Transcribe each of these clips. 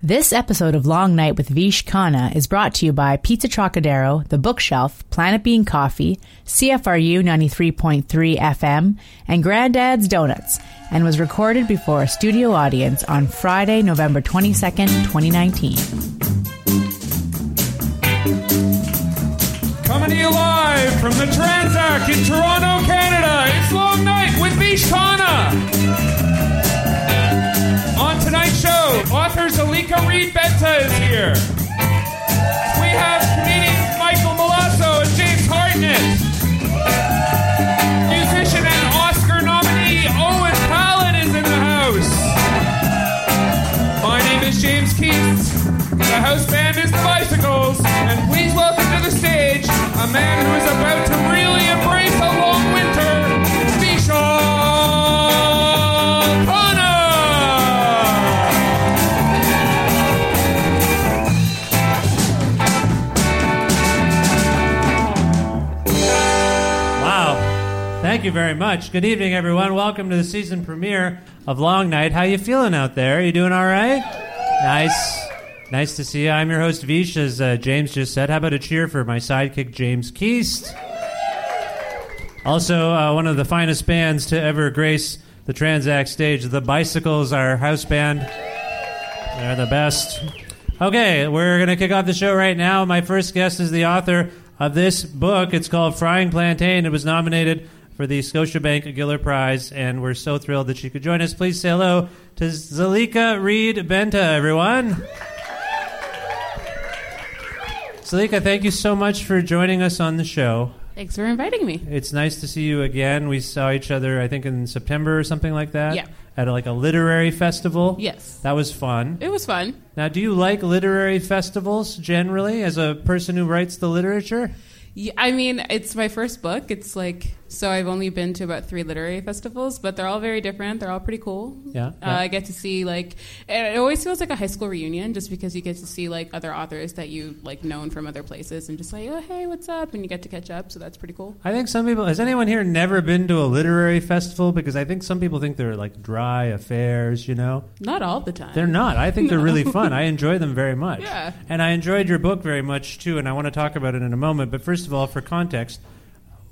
This episode of Long Night with Vish Khanna is brought to you by Pizza Trocadero, The Bookshelf, Planet Bean Coffee, CFRU 93.3 FM, and Granddad's Donuts, and was recorded before a studio audience on Friday, November 22nd, 2019. Coming to you live from the Transac in Toronto, Canada. It's Long Night with Vish Khanna. Author Zalika Reid-Benta is here. You very much. Good evening, everyone. Welcome to the season premiere of Long Night. How you feeling out there? You doing all right? Nice. Nice to see you. I'm your host, Vish, as uh, James just said. How about a cheer for my sidekick, James Keast? Also, uh, one of the finest bands to ever grace the Transac stage, the Bicycles, our house band. They're the best. Okay, we're going to kick off the show right now. My first guest is the author of this book. It's called Frying Plantain. It was nominated for the Scotiabank Giller Prize, and we're so thrilled that she could join us. Please say hello to Zalika Reed Benta, everyone. Zalika, thank you so much for joining us on the show. Thanks for inviting me. It's nice to see you again. We saw each other, I think, in September or something like that. Yeah. At a, like a literary festival. Yes. That was fun. It was fun. Now, do you like literary festivals generally as a person who writes the literature? Yeah, I mean, it's my first book. It's like so I've only been to about three literary festivals, but they're all very different. They're all pretty cool. Yeah, Uh. I get to see like it always feels like a high school reunion, just because you get to see like other authors that you like known from other places, and just like oh hey what's up, and you get to catch up. So that's pretty cool. I think some people. Has anyone here never been to a literary festival? Because I think some people think they're like dry affairs. You know, Not all the time. they're not. I think they're really fun. I enjoy them very much. Yeah. And I enjoyed your book very much too. And I want to talk about it in a moment. But first of all, for context,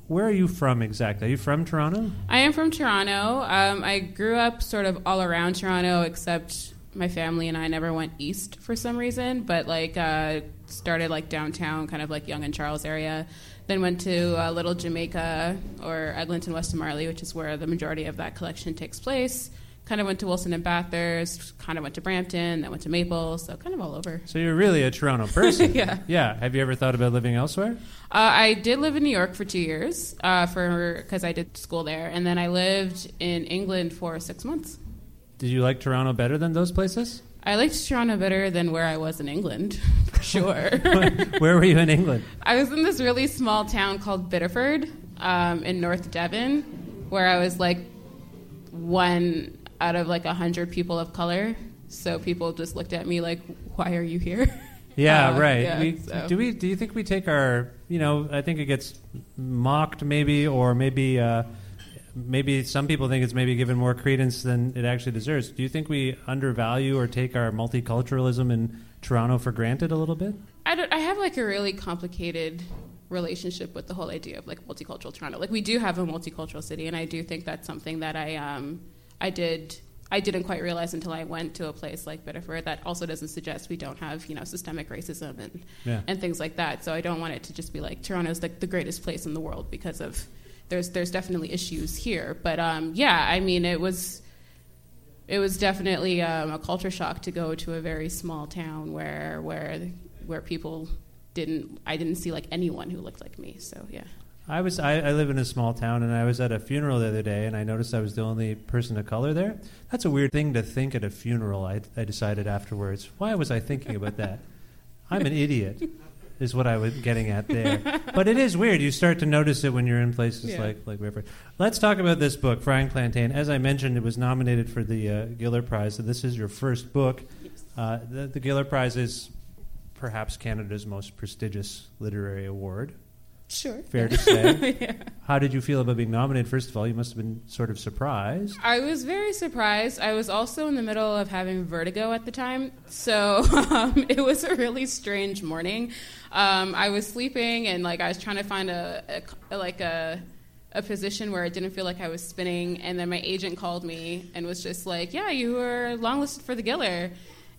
where are you from exactly? Are you from Toronto? I am from Toronto. Um, I grew up sort of all around Toronto, except my family and I never went east for some reason. But like uh, started like downtown, kind of like Yonge and Charles area. Then went to uh, Little Jamaica or Eglinton, West of Marlee, which is where the majority of that collection takes place. Kind of went to Wilson and Bathurst. Kind of went to Brampton. Then went to Maple. So kind of all over. So you're really a Toronto person. Yeah. Yeah. Have you ever thought about living elsewhere? Uh, I did live in New York for two years uh, for because I did school there, and then I lived in England for six months. Did you like Toronto better than those places? I liked Toronto better than where I was in England, for sure. Where were you in England? I was in this really small town called Bideford um, in North Devon, where I was like one out of like a hundred people of color. So people just looked at me like, "Why are you here?" Yeah, Uh, right. yeah, we, so. Do we? Do you think we take our? You know, I think it gets mocked, maybe, or maybe uh, maybe some people think it's maybe given more credence than it actually deserves. Do you think we undervalue or take our multiculturalism in Toronto for granted a little bit? I, don't, I have like a really complicated relationship with the whole idea of like multicultural Toronto. Like we do have a multicultural city, and I do think that's something that I um, I did I didn't quite realize until I went to a place like Bideford. That also doesn't suggest we don't have you know systemic racism and Yeah. and things like that. So I don't want it to just be like Toronto's like the greatest place in the world because of there's there's definitely issues here. But um, yeah, I mean it was it was definitely um, a culture shock to go to a very small town where where where people didn't I didn't see like anyone who looked like me. So yeah. I was I, I live in a small town and I was at a funeral the other day and I noticed I was the only person of color there. That's a weird thing to think at a funeral. I, I decided afterwards. Why was I thinking about that? I'm an idiot, is what I was getting at there. But it is weird. You start to notice it when you're in places Yeah. like like River. Let's talk about this book, Frying Plantain. As I mentioned, it was nominated for the uh, Giller Prize. So this is your first book. Uh, the, the Giller Prize is perhaps Canada's most prestigious literary award. Sure. Fair to say. How did you feel about being nominated? First of all, you must have been sort of surprised. I was very surprised. I was also in the middle of having vertigo at the time, so um, it was a really strange morning. Um, I was sleeping and like I was trying to find a, a like a a position where it didn't feel like I was spinning, and then my agent called me and was just like, "Yeah, you were longlisted for the Giller."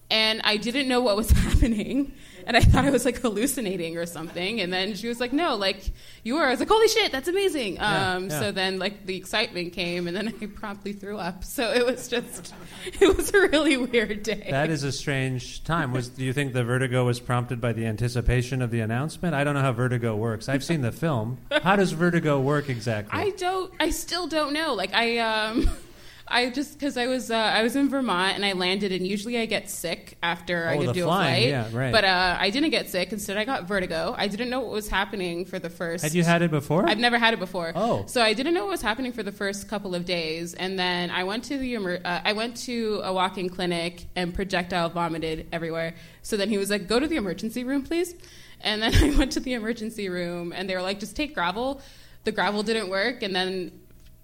And I didn't know what was happening, and I thought I was like hallucinating or something. And then she was like, "No, like you were." I was like, "Holy shit, that's amazing!" Yeah, um, yeah. So then, like the excitement came, and then I promptly threw up. So it was just, it was a really weird day. That is a strange time. Was do you think the vertigo was prompted by the anticipation of the announcement? I don't know how vertigo works. I've seen the film. How does vertigo work exactly? I don't. I still don't know. Like I um. I just because I was uh, I was in Vermont and I landed and usually I get sick after I Oh, the do flying, a flight. yeah, right. But uh, I didn't get sick. Instead, I got vertigo. I didn't know what was happening for the first. Had you had it before? I've never had it before. Oh. so I didn't know what was happening for the first couple of days, and then I went to the uh, I went to a walk-in clinic and projectile vomited everywhere. So then he was like, "Go to the emergency room, please." And then I went to the emergency room, and they were like, "Just take Gravol." The Gravol didn't work, and then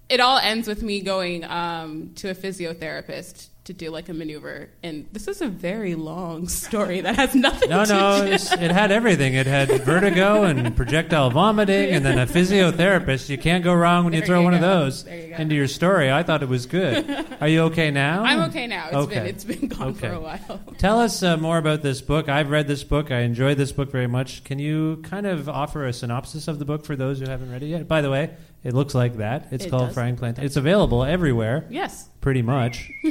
it all ends with me going um, to a physiotherapist to do like a maneuver. And this is a very long story that has nothing no, to no, it had everything. It had vertigo and projectile vomiting, and then a physiotherapist. You can't go wrong when you throw you one of those you into your story. I thought it was good. Are you okay now? I'm okay now. It's Okay. been it's been gone for a while. Tell us uh, more about this book. I've read this book. I enjoyed this book very much. Can you kind of offer a synopsis of the book for those who haven't read it yet? By the way, it looks like that. It's It called does. Frying Plant. It's available everywhere, Yes. pretty much.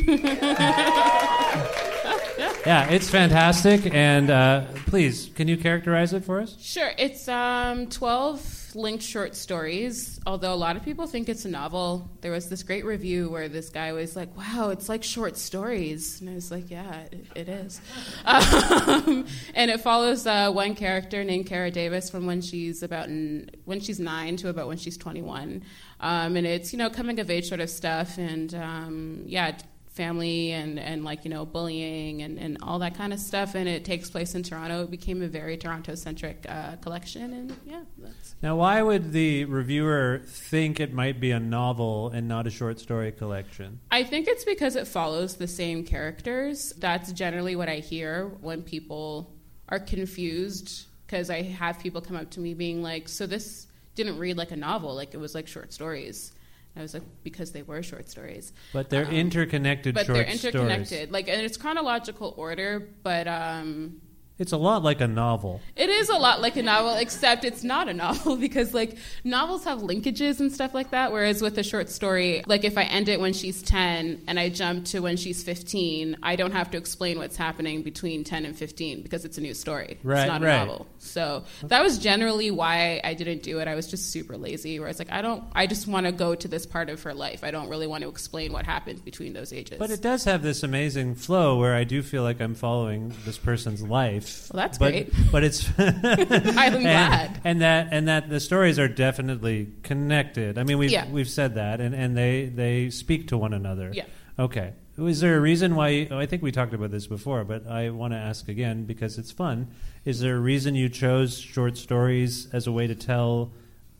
yeah, it's fantastic. And uh, please, can you characterize it for us? Sure. It's um, 12 linked short stories, although a lot of people think it's a novel. There was this great review where this guy was like, wow, it's like short stories. And I was like, yeah, it, it is. Um, and it follows uh, one character named Kara Davis from when she's about n- when she's nine to about when she's 21. Um, and it's, you know, coming of age sort of stuff. And um, yeah, family and, and like you know bullying and, and all that kind of stuff and it takes place in toronto. It became a very toronto centric uh, collection and yeah that's Now, why would the reviewer think it might be a novel and not a short story collection? i think it's because it follows the same characters. That's generally what i hear when people are confused because i have people come up to me being like so this didn't read like a novel like it was like short stories i was like because they were short stories But they're Um, interconnected but they're interconnected stories. like and it's chronological order but um It's a lot like a novel. It is a lot like a novel, except it's not a novel because like novels have linkages and stuff like that. Whereas with a short story, like if I end it when she's ten and I jump to when she's fifteen, I don't have to explain what's happening between ten and fifteen because it's a new story. Right, it's not a right. novel. So that was generally why I didn't do it. I was just super lazy. Where it's like I don't, I just want to go to this part of her life. I don't really want to explain what happened between those ages. But it does have this amazing flow where I do feel like I'm following this person's life. Well, that's but, great. But it's I'm glad. and that and that the stories are definitely connected. I mean, we've Yeah. we've said that, and, and they they speak to one another. Yeah. Okay. Is there a reason why? You, I think we talked about this before, but I want to ask again because it's fun. Is there a reason you chose short stories as a way to tell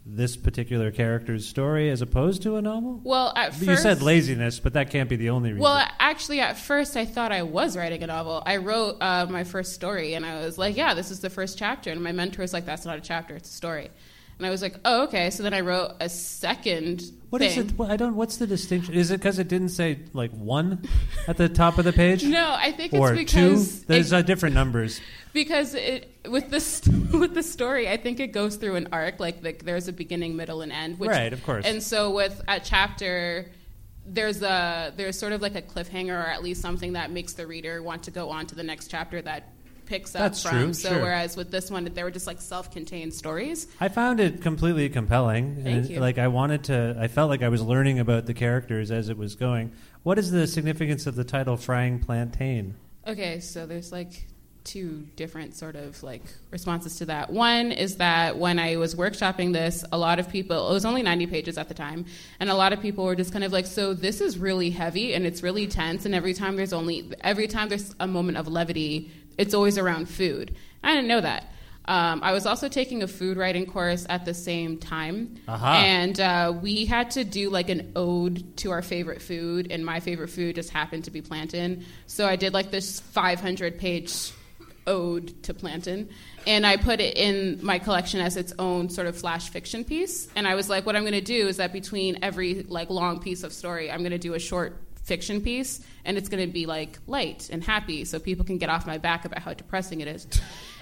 this particular character's story as opposed to a novel? Well, at you first, said laziness, but that can't be the only reason. Well, actually, at first, I thought I was writing a novel. I wrote uh, my first story, and I was like, "Yeah, this is the first chapter." And my mentor was like, "That's not a chapter; it's a story." And I was like, "Oh, okay." So then I wrote a second. What is thing. it? Well, I don't. What's the distinction? Is it because it didn't say like one at the top of the page? No, I think or it's two. because There's it- uh, different numbers. because it with this with the story i think it goes through an arc like the, there's a beginning middle and end which, Right, of course. and so with a chapter there's a there's sort of like a cliffhanger or at least something that makes the reader want to go on to the next chapter that picks up That's from true, so sure. whereas with this one they were just like self-contained stories I found it completely compelling. Thank and, you. Like I wanted to. I felt like I was learning about the characters as it was going. What is the significance of the title "Frying Plantain"? Okay, so there's like two different sort of like responses to that. One is that when I was workshopping this, a lot of people, it was only 90 pages at the time, and a lot of people were just kind of like, so this is really heavy and it's really tense, and every time there's only, every time there's a moment of levity, it's always around food. I didn't know that. Um, I was also taking a food writing course at the same time, Aha. and uh, we had to do like an ode to our favorite food, and my favorite food just happened to be plantain. So I did like this 500 page ode to plantain, and I put it in my collection as its own sort of flash fiction piece. And I was like, what I'm going to do is that between every like long piece of story, I'm going to do a short fiction piece, and it's going to be like light and happy, so people can get off my back about how depressing it is.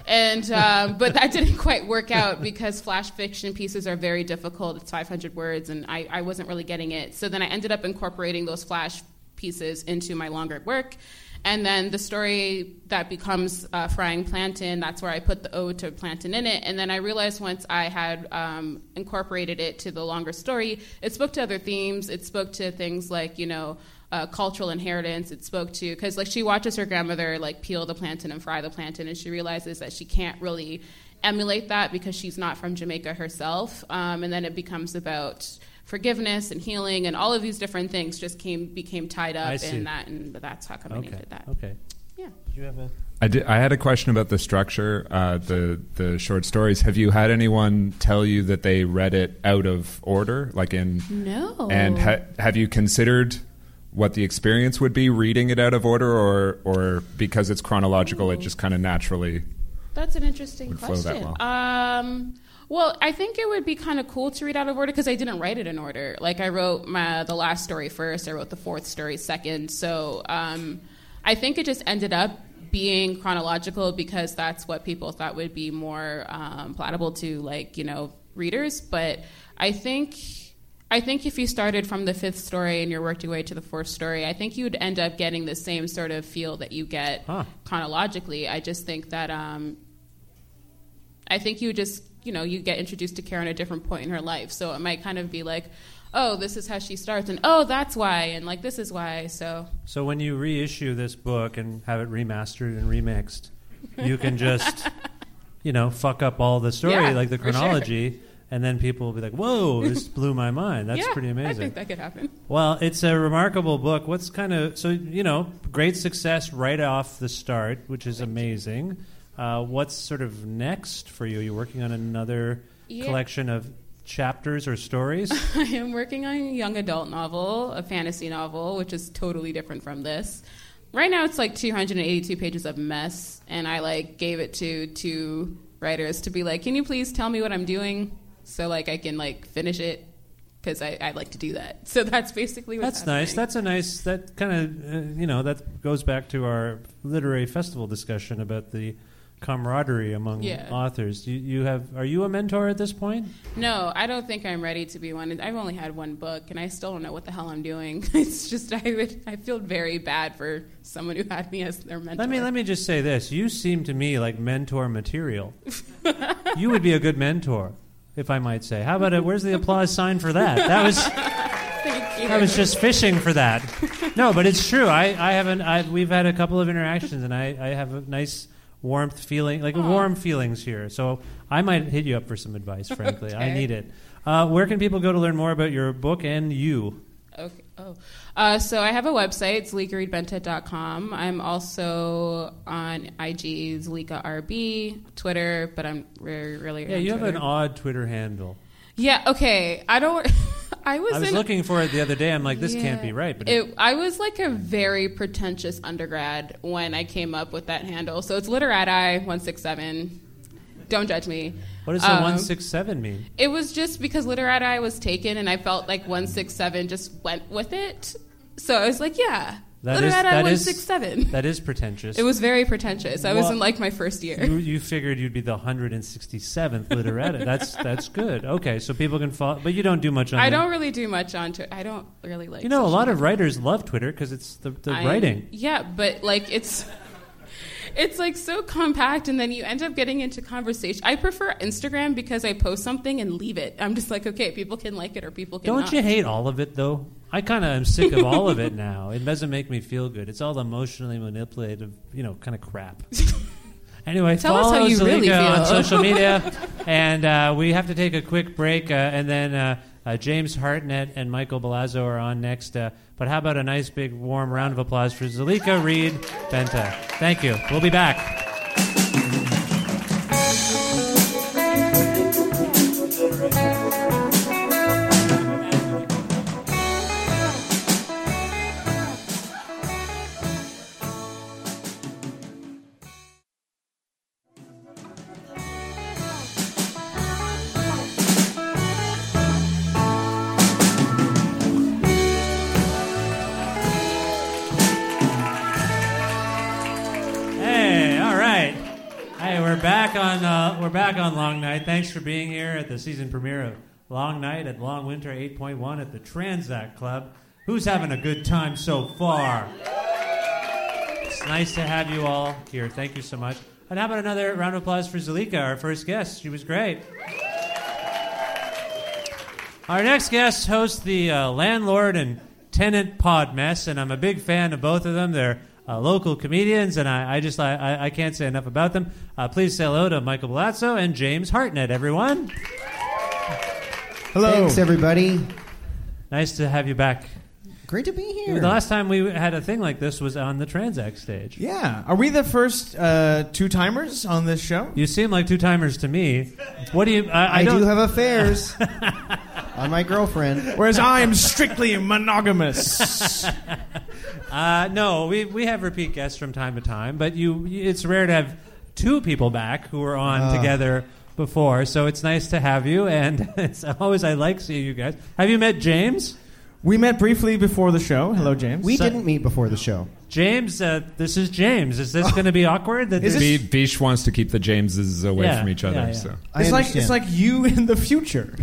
And um, but that didn't quite work out because flash fiction pieces are very difficult. It's 500 words, and I, I wasn't really getting it. So then I ended up incorporating those flash pieces into my longer work. And then the story that becomes uh, Frying Plantain, that's where I put the ode to plantain in it. And then I realized once I had um, incorporated it to the longer story, it spoke to other themes. It spoke to things like, you know, uh, cultural inheritance. It spoke to, because like she watches her grandmother like peel the plantain and fry the plantain, and she realizes that she can't really emulate that because she's not from Jamaica herself. Um, and then it becomes about forgiveness and healing and all of these different things just came became tied up in that and that's how come I Okay. named it that. Okay. Yeah. Did you have a? I, did, I had a question about the structure, uh, the the short stories. Have you had anyone tell you that they read it out of order, like in? No. And ha- have you considered what the experience would be reading it out of order, or or because it's chronological, it just kind of naturally? That's an interesting Would flow that question. Um, well, I think it would be kind of cool to read out of order because I didn't write it in order. Like I wrote my the last story first, I wrote the fourth story second. So um, I think it just ended up being chronological because that's what people thought would be more um, palatable to like you know readers. But I think. I think if you started from the fifth story and you worked your way to the fourth story, I think you'd end up getting the same sort of feel that you get Huh. chronologically. I just think that um, I think you just, you know, you get introduced to Kara at a different point in her life. So it might kind of be like, oh, this is how she starts, and oh, that's why, and like this is why. So So when you reissue this book and have it remastered and remixed, you can just, you know, fuck up all the story, Yeah, like the chronology, and then people will be like, "Whoa, this blew my mind." That's yeah, pretty amazing. I think that could happen. Well, it's a remarkable book. What's kind of so you know great success right off the start, which is amazing. Uh, what's sort of next for you? You're working on another Yeah. collection of chapters or stories. I am working on a young adult novel, a fantasy novel, which is totally different from this. Right now, it's like 282 pages of mess, and I like gave it to two writers to be like, "Can you please tell me what I'm doing so like I can like finish it?" Because I, I like to do that. So that's basically what's That's nice. That's a nice. That kind of uh, you know that goes back to our literary festival discussion about the camaraderie among Yeah. authors. You, you have. Are you a mentor at this point? No, I don't think I'm ready to be one. I've only had one book, and I still don't know what the hell I'm doing. It's just I would, I feel very bad for someone who had me as their mentor. Let me let me just say this. You seem to me like mentor material. you would be a good mentor, if I might say. How about it? Where's the applause sign for that? That was. I was just fishing for that. No, but it's true. I, I haven't. I, we've had a couple of interactions, and I, I have a nice warmth feeling, like warm feelings here. So I might hit you up for some advice. Frankly, I need it. Uh, where can people go to learn more about your book and you? Okay. Oh, uh, so I have a website. It's leekareadbentet.com. I'm also on IG, Zalika RB, Twitter, but I'm really, really Yeah, you have an odd Twitter handle. Yeah. Okay. I don't. I was. I was in, looking for it the other day. I'm like, this can't be right. But it, I was like a very pretentious undergrad when I came up with that handle. So it's literati one six seven. Don't judge me. What does the Um, one six seven mean? It was just because literati was taken, and I felt like one six seven just went with it. So I was like, yeah, That is literati that one is six seven. that is pretentious. It was very pretentious. I was Well, in like my first year. You, you figured you'd be the 167th literati. That's that's good. Okay, so people can follow, but you don't do much on. I don't really do much on Twitter. I don't really like. You know, a lot of writers love Twitter because it's the, the I- writing. Yeah, but like it's it's like so compact and then you end up getting into conversation. I prefer Instagram because I post something and leave it. I'm just like, okay, people can like it or people can Don't you hate all of it though? I kind of am sick of all of it now. It doesn't make me feel good. It's all emotionally manipulative, you know, kind of crap. Anyway, Tell us follow how you Zalika really on social media, and uh, we have to take a quick break, uh, and then uh, uh, James Hartnett and Michael Balazzo are on next. But how about a nice big warm round of applause for Zalika Reed Benta? Thank you. We'll be back. Thanks for being here at the season premiere of Long Night at Long Winter 8.1 at the Transac Club. Who's having a good time so far? It's nice to have you all here. Thank you so much. And how about another round of applause for Zalika, our first guest? She was great. Our next guest hosts the uh, landlord and tenant pod mess, and I'm a big fan of both of them. They're uh, local comedians, and I, I just I, I- I can't say enough about them. Uh, please say hello to Michael Balazzo and James Hartnett, everyone. Hello. Thanks, everybody. Nice to have you back. Great to be here. The last time we had a thing like this was on the Transac stage. Yeah. Are we the first uh, two timers on this show? You seem like two timers to me. What do you? I, I, I, don't, do have affairs on my girlfriend. Whereas I am strictly monogamous. Uh, no, we we have repeat guests from time to time, but you it's rare to have two people back who were on Ah. together before. So it's nice to have you, and it's always I like seeing you guys. Have you met James? We met briefly before the show. Hello, James. We So- didn't meet before the show. James, uh, this is James. Is this going to be awkward? That Is this- V- Vish wants to keep the Jameses away Yeah, from each other. yeah, yeah. So I It's like understand. it's like you in the future.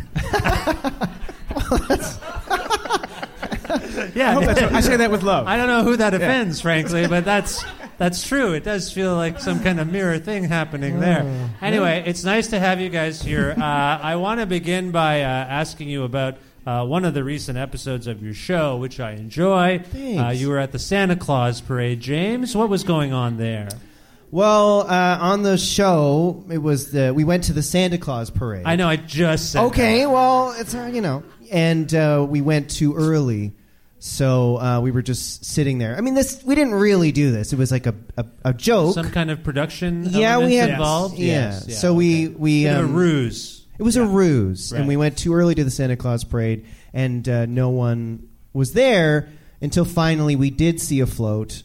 yeah, I, hope that's- I say that with love. I don't know who that offends, frankly, but that's that's true. It does feel like some kind of mirror thing happening there. Anyway, it's nice to have you guys here. Uh, I want to begin by uh, asking you about. Uh, one of the recent episodes of your show, which I enjoy. Thanks. Uh, you were at the Santa Claus parade, James. What was going on there? Well, uh, on the show, it was the we went to the Santa Claus parade. I know I just said. Okay, that. well, it's uh, you know, and uh, we went too early, so uh, we were just sitting there. I mean, this we didn't really do this. It was like a a, a joke. some kind of production. yeah, we had involved. Yeah, Yes, yeah, so we okay. we of a um, ruse. It was a ruse, Right. and we went too early to the Santa Claus parade, and uh, no one was there until finally we did see a float,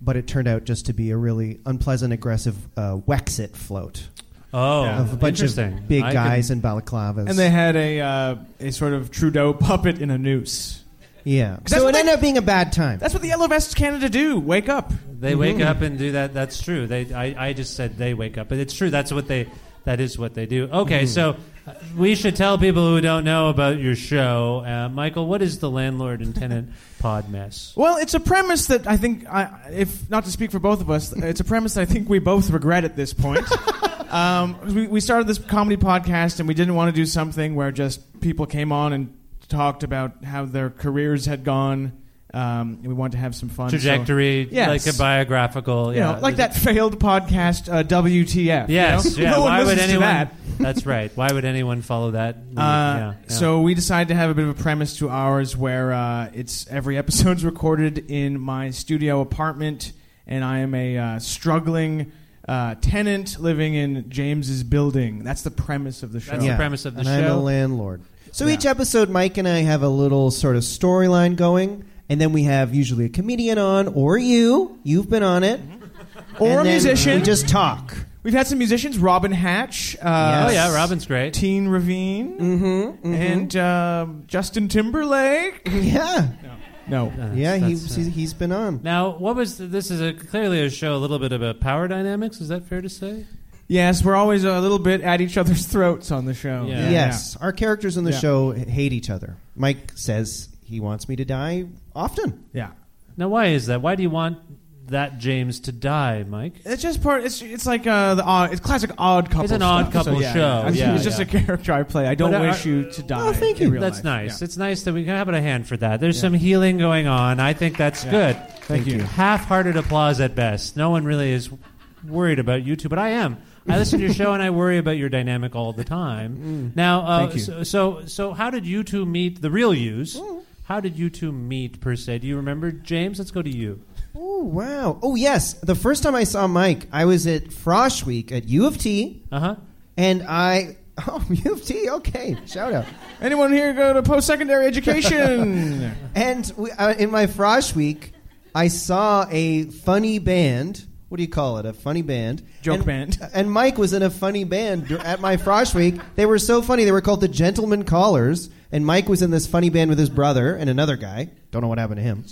but it turned out just to be a really unpleasant, aggressive uh, Wexit float Oh, of a bunch of interesting. big I guys could- in balaclavas. and they had a uh, a sort of Trudeau puppet in a noose. yeah, so it they- ended up being a bad time. That's what the Yellow Vests Canada do. Wake up. They wake up and do that. That's true. They, I, I just said they wake up, but it's true. That's what they. That is what they do. Okay, so uh, we should tell people who don't know about your show, uh, Michael. What is the landlord and tenant pod mess? Well, it's a premise that I think, I, if not to speak for both of us, it's a premise that I think we both regret at this point. um, we, we started this comedy podcast, and we didn't want to do something where just people came on and talked about how their careers had gone. Um, we want to have some fun. so- Trajectory, Yes. like a biographical. you yeah, know, like that failed podcast, uh, WTF. you Yes, know? yeah. no one Why would listens to anyone? that. That's right. Why would anyone follow that? Uh, yeah, yeah. So we decided to have a bit of a premise to ours where uh, it's every episode's recorded in my studio apartment, and I am a uh, struggling uh, tenant living in James's building. That's the premise of the show. That's the premise of the and show. I'm a landlord. So Yeah. each episode, Mike and I have a little sort of storyline going, and then we have usually a comedian on, or you. You've been on it. Or And a then musician. We just talk. We've had some musicians: Robin Hatch. Uh, Yes. Oh yeah, Robin's great. Teen Ravine, Mm-hmm, and um, Justin Timberlake. Yeah. No, yeah, that's, he, he's been on. Now, what was this? Is a, clearly a show a little bit about power dynamics. Is that fair to say? yes, we're always a little bit at each other's throats on the show. Yeah. Yes, our characters in the Yeah. show hate each other. Mike says he wants me to die often. yeah. Now, why is that? Why do you want that James to die, Mike? It's just part. It's it's like uh, the odd. It's classic odd couple. It's an odd stuff. couple So, yeah, show. yeah. It's- Yeah, it's just yeah. a character I play. I don't But, uh, wish you to die. Oh, thank in you. real That's life. nice. Yeah. It's nice that we can have a hand for that. There's some healing going on. I think that's good. Thank you. Half-hearted applause at best. No one really is worried about you two, but I am. I listen to your show and I worry about your dynamic all the time. Now, uh, Thank you. So, so, so, how did you two meet? The real yous. How did you two meet per se? Do you remember, James? Let's go to you. Oh wow! Oh yes, the first time I saw Mike, I was at Frosh Week at U of T, Uh huh. and I oh U of T. Okay, shout out. Anyone here go to post secondary education? And we, uh, in my Frosh Week, I saw a funny band. What do you call it? A funny band. Joke And- band. And Mike was in a funny band at my Frosh Week. They were so funny. They were called the Gentlemen Callers. And Mike was in this funny band with his brother and another guy. Don't know what happened to him.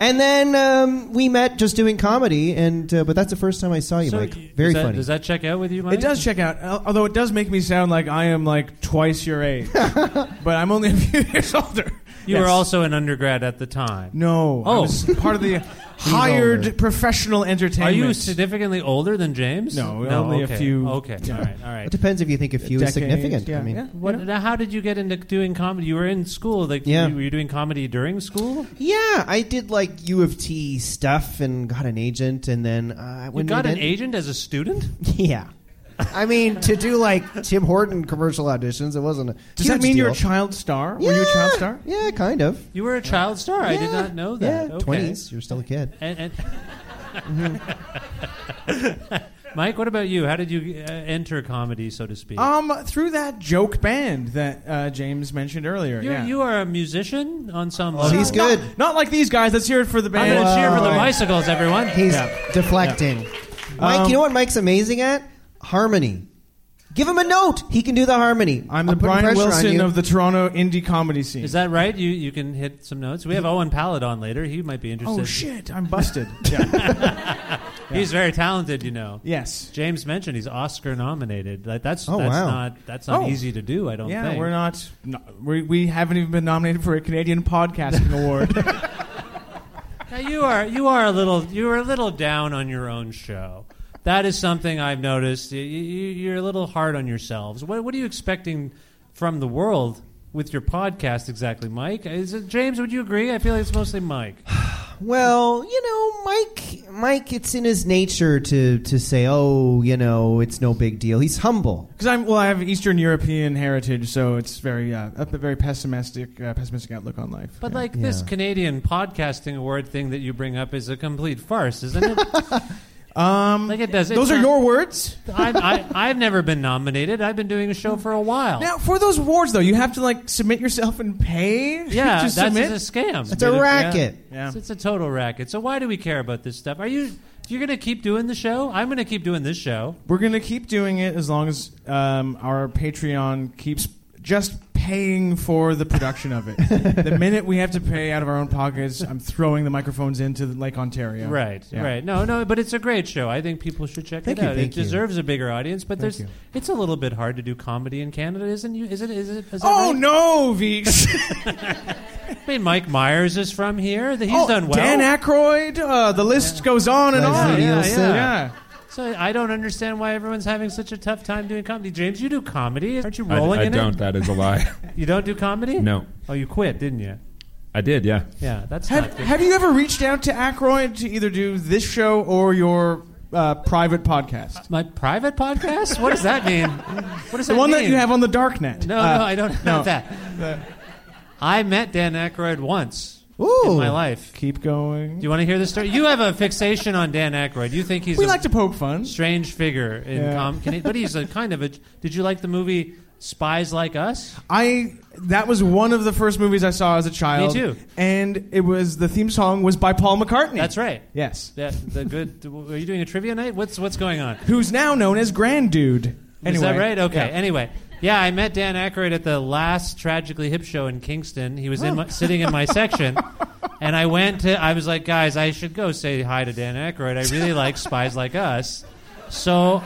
And then um, we met just doing comedy. And uh, but that's the first time I saw you, So Mike. Very that, funny. Does that check out with you, Mike? it does check out, although it does make me sound like I am like twice your age, but I'm only a few years older. You Yes. were also an undergrad at the time. no. I Oh. was part of the hired older. professional Are entertainment. you significantly older than James? No, only a okay. few- Okay, yeah. all right, all right. it depends if you think a few is Decades, significant. yeah, I mean, yeah. What, now How did you get into doing comedy? You were in school. Like, Yeah. you, were you doing comedy during school? Yeah, I did like U of T stuff and got an agent, and then uh, You when got an end- agent as a student? Yeah, I mean to do like Tim Horton commercial auditions, it wasn't. A Does huge that mean you're a child star? Yeah, Were you a child star? Yeah, kind of. You were a child star. I did not know that. Yeah, Okay. twenties. You're still a kid. And, and Mike, what about you? How did you uh, enter comedy, so to speak? Um, through that joke band that uh, James mentioned earlier. you, yeah. you are a musician on some Oh, level. he's good. Not like these guys. Let's hear it for the band. I'm going to cheer for the bicycles, everyone. He's Yeah. deflecting. Mike, Um, you know what Mike's amazing at? Harmony. Give him a note. He can do the harmony. I'm the putting Brian pressure on Wilson you. of the Toronto indie comedy scene. Is that right? You you can hit some notes. We have Owen Pallett on later. He might be interested. oh shit! I'm busted. yeah. He's very talented, you know. Yes. James mentioned he's Oscar nominated. Like that's Oh, that's wow. not that's not Oh. easy to do. I don't Yeah, think. we're not. No, we, we haven't even been nominated for a Canadian podcasting award. Now, you are you are a little you are a little down on your own show. That is something I've noticed. You, you, you're a little hard on yourselves. What, what are you expecting from the world with your podcast exactly, Mike? Is it James? Would you agree? I feel like it's mostly Mike. Well, you know, Mike. Mike, it's in his nature to to say, "Oh, you know, it's no big deal." He's humble. Because I'm well, I have Eastern European heritage, so it's very uh, a very pessimistic, uh, pessimistic outlook on life. But Yeah. like this Canadian podcasting award thing that you bring up is a complete farce, isn't it? um, like it does. those it's are not- your words. I, I, I've never been nominated. I've been doing a show for a while. Now, for those awards, though, you have to like submit yourself and pay. yeah, to that's submit. it's a scam. It's a Yeah. racket. Yeah. It's, it's a total racket. So why do we care about this stuff? Are you you're going to keep doing the show? I'm going to keep doing this show. We're gonna keep doing it as long as um, our Patreon keeps just paying for the production of it. the minute we have to pay out of our own pockets, I'm throwing the microphones into Lake Ontario. Right, Yeah. right. No, no, but it's a great show. I think people should check Thank it you, out. it you. deserves a bigger audience, but Thank there's you. it's a little bit hard to do comedy in Canada, isn't you? Is it? Is it? Is Oh right? no, Veeks! I mean, Mike Myers is from here. He's oh, done well. Dan Aykroyd. Uh, the list goes on and Leslie on. yeah, yeah. Yeah. So I don't understand why everyone's having such a tough time doing comedy. James, you do comedy, aren't you I, rolling I in don't. it? That is a lie. You don't do comedy? no, Oh, you quit, didn't you? I did. Yeah. Yeah, that's Have, not good. have you ever reached out to Aykroyd to either do this show or your uh, private podcast? My private podcast? What does that mean? What does The that one that you have on the darknet. No, Uh, no, I don't have no. that. I met Dan Aykroyd once Ooh. in my life. Keep going. Do you want to hear the story? You have a fixation on Dan Aykroyd. You think he's we a like to poke fun. strange figure in Yeah. com- can he, but he's a kind of a. Did you like the movie Spies Like Us? I that was one of the first movies I saw as a child. Me too. And it was the theme song was by Paul McCartney. That's right. Yes. That, the good. Are you doing a trivia night? What's what's going on? Who's now known as Grand Dude. Anyway, Is that right? Okay. Yeah. Anyway, yeah, I met Dan Aykroyd at the last Tragically Hip show in Kingston. He was in my, sitting in my section, and I went to. I was like, guys, I should go say hi to Dan Aykroyd. I really like Spies Like Us. So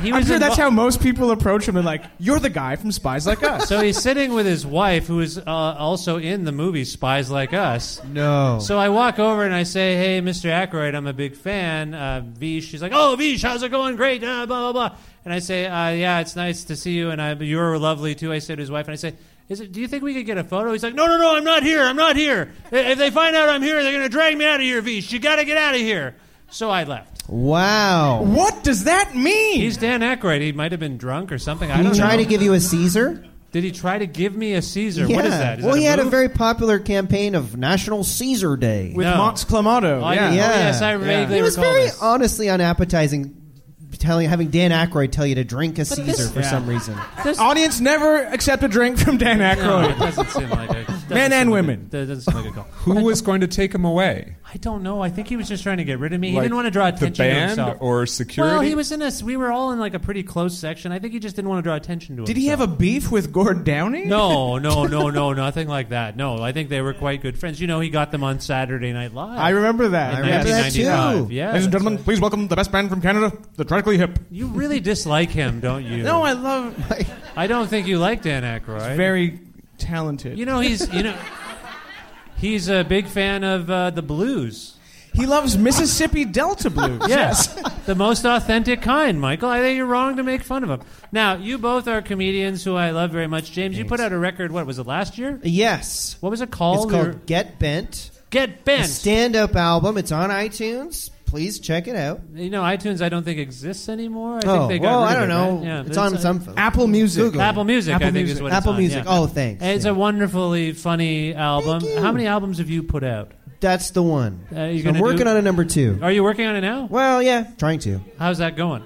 he was. I'm was. sure that's how most people approach him. They're like, "You're the guy from Spies Like Us." So he's sitting with his wife, who is uh, also in the movie Spies Like Us. No. So I walk over and I say, "Hey, Mr. Aykroyd, I'm a big fan." Uh, Vish, she's like, "Oh, Vish, how's it going? Great." Uh, blah blah blah. And I say, uh, "Yeah, it's nice to see you, and I, you're lovely too." I say to his wife, and I say, "Is it? Do you think we could get a photo?" He's like, "No, no, no, I'm not here. I'm not here. If they find out I'm here, they're gonna drag me out of here, Vish. You got to get out of here." So I left. Wow. what does that mean? He's Dan Aykroyd. He might have been drunk or something. I Did don't he try know. to give you a Caesar? Did he try to give me a Caesar? yeah. What is that? Is well, that he had a very popular campaign of National Caesar Day. with No. Mott's Clamato. Oh, I yeah. didn't know. Yeah. yes, I vaguely It was very this. honestly unappetizing. Telling having Dan Aykroyd tell you to drink a Caesar this- for Yeah. some reason. Audience never accept a drink from Dan No, Aykroyd. it doesn't seem like a doesn't Men seem and like women. A, that doesn't seem like a call. Who was going to take him away? I don't know. I think he was just trying to get rid of me. He Like didn't want to draw the attention to band himself. or security? Well, he was in us. We were all in like a pretty close section. I think he just didn't want to draw attention to it. Did he have a beef with Gord Downie? No, no, no, no, nothing like that. No, I think they were quite good friends. You know, he got them on Saturday Night Live. I remember that. I remember that too. 1995. Yeah, Ladies and that's gentlemen, right. please welcome the best band from Canada, the Tragically Hip. you really dislike him, don't you? No, I love. I don't think you like Dan Aykroyd. Very talented. You know, he's you know, he's a big fan of uh, the blues. he loves Mississippi Delta blues. Yes, the most authentic kind, Michael. I think you're wrong to make fun of him. Now, you both are comedians who I love very much. James, you put out a record. What was it last year? Yes. What was it called? It's Or- called Get Bent. Get Bent. stand-up album. It's on iTunes. Please check it out. you know, iTunes I don't think exists anymore. I oh, think they got well, rid I don't it, know. right? Yeah, it's on uh, some Apple Music. Google. Apple Music. Apple I think Music. is what Apple it's on, Music. yeah. Oh, thanks. It's Yeah. a wonderfully funny album. Thank you. How many albums have you put out? That's the one. Uh, you So I'm working do- on a number two. Are you working on it now? Well, yeah, trying to. How's that going?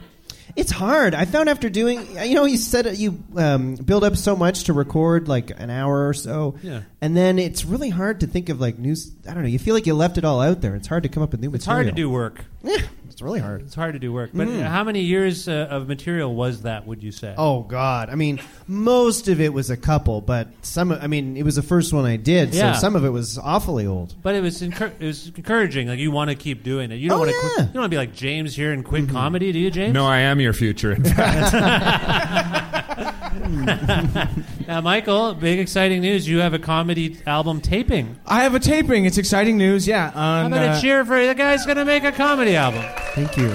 It's hard. I found after doing, you know, you said you um, build up so much to record like an hour or so, Yeah. and then it's really hard to think of like news. I don't know. You feel like you left it all out there. It's hard to come up with new It's material. hard to do work. Yeah, it's really hard. It's hard to do work. But Mm. how many years uh, of material was that? Would you say? Oh God! I mean, most of it was a couple, but some. I mean, it was the first one I did, Yeah. so some of it was awfully old. But it was encour- it was encouraging. Like you want to keep doing it. You don't Oh, want to. yeah. Quit, you don't want to be like James here and quit Mm-hmm. comedy, do you, James? No, I am your future. In fact, Now, Michael, big exciting news. You have a comedy album taping. I have a taping. It's exciting news. Yeah. How On, about uh, cheer for you. the guy's going to make a comedy album? Thank you.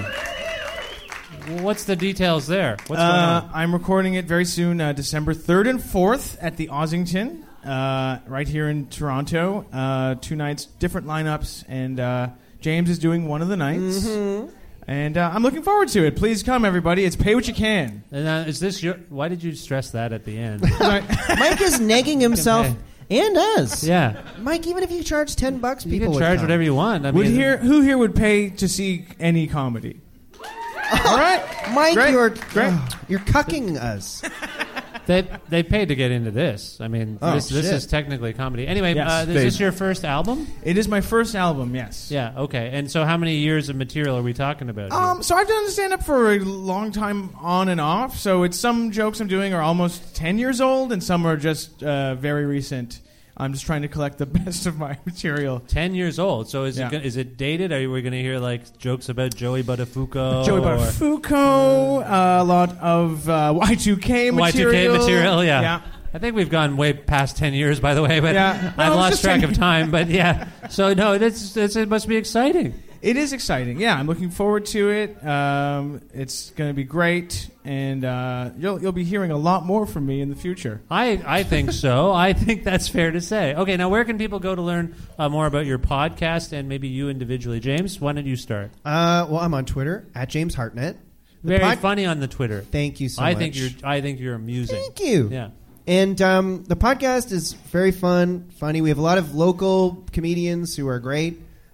What's the details there? What's Uh, going on? I'm recording it very soon, uh, December 3rd and 4th at the Ossington, uh, right here in Toronto. Uh, two nights, different lineups, and uh, James is doing one of the nights. And uh, I'm looking forward to it. Please come, everybody. It's pay what you can. And, uh, is this your? Why did you stress that at the end? Mike is negging himself and us. yeah, Mike, even if you charge ten bucks, you people can would charge come. whatever you want. I Would mean, here, who here would pay to see any comedy? All right. Mike, Great. you're Great. you're cucking us. They they paid to get into this. I mean, Oh, this this shit. is technically comedy. Anyway, Yes. uh, is They- this your first album? It is my first album, yes. Yeah. Okay. And so, how many years of material are we talking about? here? Um, so I've done stand up for a long time on and off. So it's some jokes I'm doing are almost 10 years old and some are just uh, very recent. I'm just trying to collect the best of my material. Ten years old. So is Yeah. it go- is it dated? Are we going to hear like jokes about Joey Buttafuoco? Joey or- Buttafuoco, uh, a lot of uh, Y2K material. Y2K material, yeah. Yeah. I think we've gone way past 10 years, by the way, but Yeah. I've lost just track 10 of time. But yeah, so no, it's, it must be exciting. It is exciting. Yeah, I'm looking forward to it. Um, it's going to be great, and uh, you'll you'll be hearing a lot more from me in the future. I, I think so. I think that's fair to say. Okay, now where can people go to learn uh, more about your podcast and maybe you individually? James, why don't you start? Uh, well, I'm on Twitter at James Hartnett. The Very pod- funny on the Twitter. Thank you so I much. think you're I think you're amusing. Thank you. Yeah. And um, the podcast is very fun, funny. We have a lot of local comedians who are great,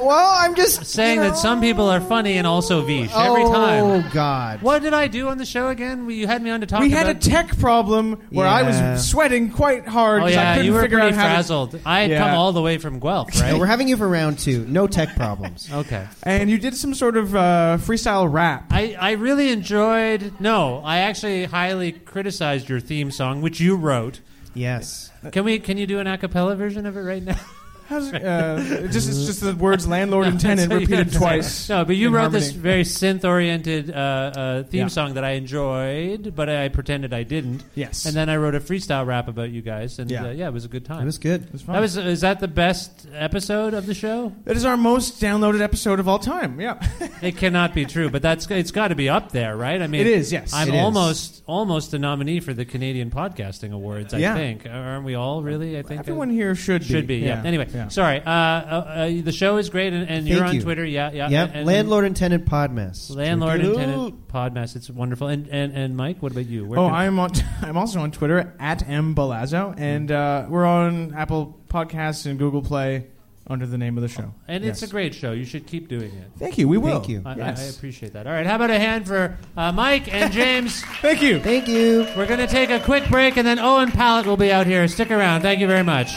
Well, I'm just saying that some people are funny and also Vish every time. Oh God! What did I do on the show again? You had me on to talk. we had a tech problem where I was sweating quite hard Oh 'cause I yeah, couldn't you were figure pretty out how to- frazzled. I had Yeah. come all the way from Guelph, right? No, we're having you for round two. No tech problems. okay. And you did some sort of uh, freestyle rap. I, I really enjoyed. No, I actually highly criticized your theme song, which you wrote. Yes. Can we? Can you do an a cappella version of it right now? How's it, uh, it just it's just the words landlord and tenant That's you repeated have to say. twice. No, but you in wrote this harmony. very synth-oriented uh, uh, theme Yeah. song that I enjoyed, but I pretended I didn't. Yes. And then I wrote a freestyle rap about you guys, and Yeah. uh, yeah, it was a good time. It was good. It was fun. That was. Is that the best episode of the show? That is our most downloaded episode of all time. Yeah. It cannot be true, but that's it's got to be up there, right? I mean, It is, yes. I'm It is. almost almost a nominee for the Canadian Podcasting Awards. I Yeah. think aren't we all really? I think Everyone here should be. should be. Yeah. Anyway, Yeah. sorry. Uh, uh, uh, the show is great, and, and you're Thank on you. Twitter. Yeah, yeah. Yep. and- Landlord and tenant podmess. Landlord and it tenant out. podmess. It's wonderful. And, and and Mike, what about you? Where Oh, can- I'm on. I'm also on Twitter at m balazzo, and uh, we're on Apple Podcasts and Google Play under the name of the show. and it's a great show. You should keep doing it. Thank you. We will. Thank you. I, I- Yes. I appreciate that. All right, how about a hand for uh, Mike and James? Thank you. Thank you. We're going to take a quick break, and then Owen Pallett will be out here. Stick around. Thank you very much.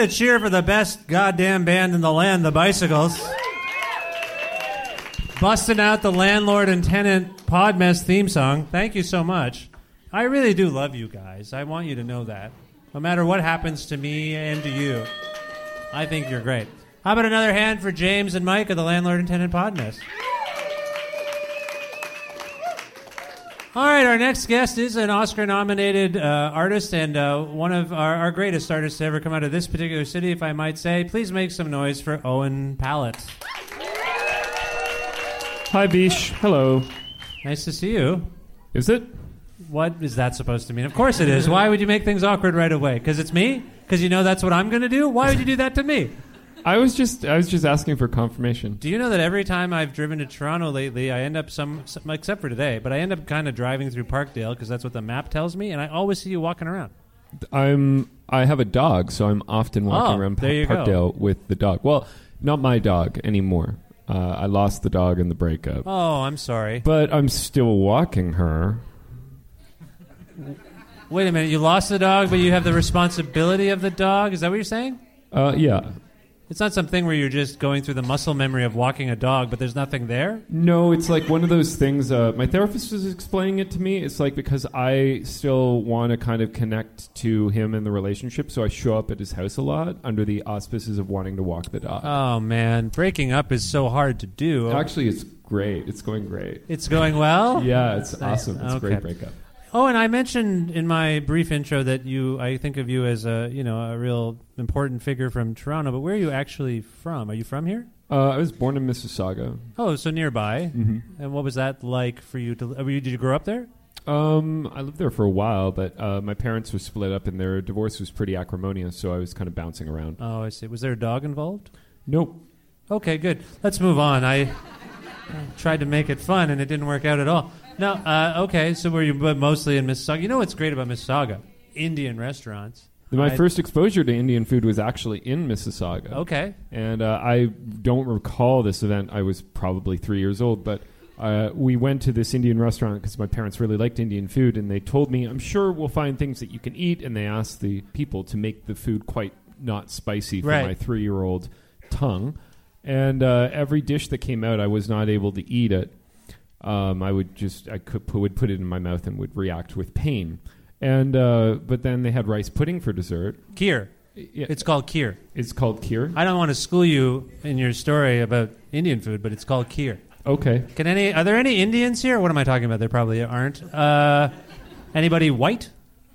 A cheer for the best goddamn band in the land, the Bicycles? busting out the landlord and tenant podmess theme song. Thank you so much. I really do love you guys. I want you to know that. No matter what happens to me and to you, I think you're great. How about another hand for James and Mike of the landlord and tenant podmess? All right, our next guest is an Oscar nominated uh, artist and uh, one of our, our greatest artists to ever come out of this particular city, if I might say. Please make some noise for Owen Pallett. Hi, Vish. Hello. Nice to see you. Is it? What is that supposed to mean? Of course it is. Why would you make things awkward right away? Because it's me? Because you know that's what I'm going to do? Why would you do that to me? I was just I was just asking for confirmation. Do you know that every time I've driven to Toronto lately, I end up some, some except for today, but I end up kind of driving through Parkdale because that's what the map tells me, and I always see you walking around. I'm I have a dog, so I'm often walking Oh, around there you go. Parkdale with the dog. Well, not my dog anymore. Uh, I lost the dog in the breakup, Oh, I'm sorry. but I'm still walking her. Wait a minute. You lost the dog, but you have the responsibility of the dog. Is that what you're saying? Uh, yeah, It's not something where you're just going through the muscle memory of walking a dog, but there's nothing there. No, it's like one of those things. Uh, my therapist was explaining it to me. It's like because I still want to kind of connect to him and the relationship, so I show up at his house a lot under the auspices of wanting to walk the dog. Oh man, breaking up is so hard to do. Actually, it's great. It's going great. It's going well. Yeah, it's awesome. It's a Okay. great breakup. Oh, and I mentioned in my brief intro that you, I think of you as a, you know, a real important figure from Toronto. But where are you actually from? Are you from here? Uh, I was born in Mississauga. Oh, so nearby. Mhm. And what was that like for you to? Did you grow up there? Um, I lived there for a while, but uh, my parents were split up, and their divorce was pretty acrimonious. So I was kind of bouncing around. Oh, I see. Was there a dog involved? Nope. Okay, good. Let's move on. I tried to make it fun, and it didn't work out at all. No. Uh, okay, so were you but mostly in Mississauga? You know what's great about Mississauga? Indian restaurants. My I- first exposure to Indian food was actually in Mississauga. Okay. And uh, I don't recall this event. I was probably three years old, but uh, we went to this Indian restaurant because my parents really liked Indian food, and they told me, "I'm sure we'll find things that you can eat." And they asked the people to make the food quite not spicy for Right. my three-year-old tongue. And uh, every dish that came out, I was not able to eat it. Um, I would just I could put, would put it in my mouth and would react with pain. And uh, but then they had rice pudding for dessert. Kheer. Yeah. It's called kheer. It's called kheer. I don't want to school you in your story about Indian food, but it's called kheer. Okay. Can any? Are there any Indians here? What am I talking about? There probably aren't. Uh, anybody white?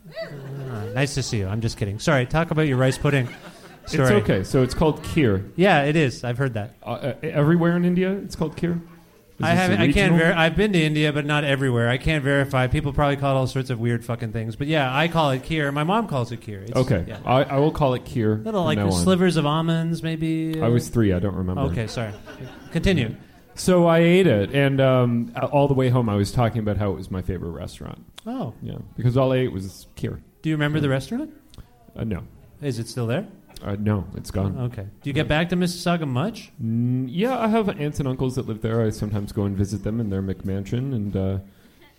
Ah, nice to see you. I'm just kidding. Sorry. Talk about your rice pudding. Story. It's okay. So it's called kheer. Yeah, it is. I've heard that. Uh, uh, everywhere in India, it's called kheer. I haven't. I can't. Ver- I've been to India, but not everywhere. I can't verify. People probably call it all sorts of weird fucking things. But yeah, I call it kheer. My mom calls it kheer. It's, Okay, Yeah. I, I will call it kheer. Little from like now on. slivers of almonds, maybe. I was three. I don't remember. Okay, sorry. Continue. So I ate it, and um, all the way home, I was talking about how it was my favorite restaurant. Oh. yeah, because all I ate was kheer. Do you remember the restaurant? Uh, no, Is it still there? Uh, no, it's gone. Okay. Do you get back to Mississauga much? Mm, yeah, I have aunts and uncles that live there. I sometimes go and visit them in their McMansion, and uh,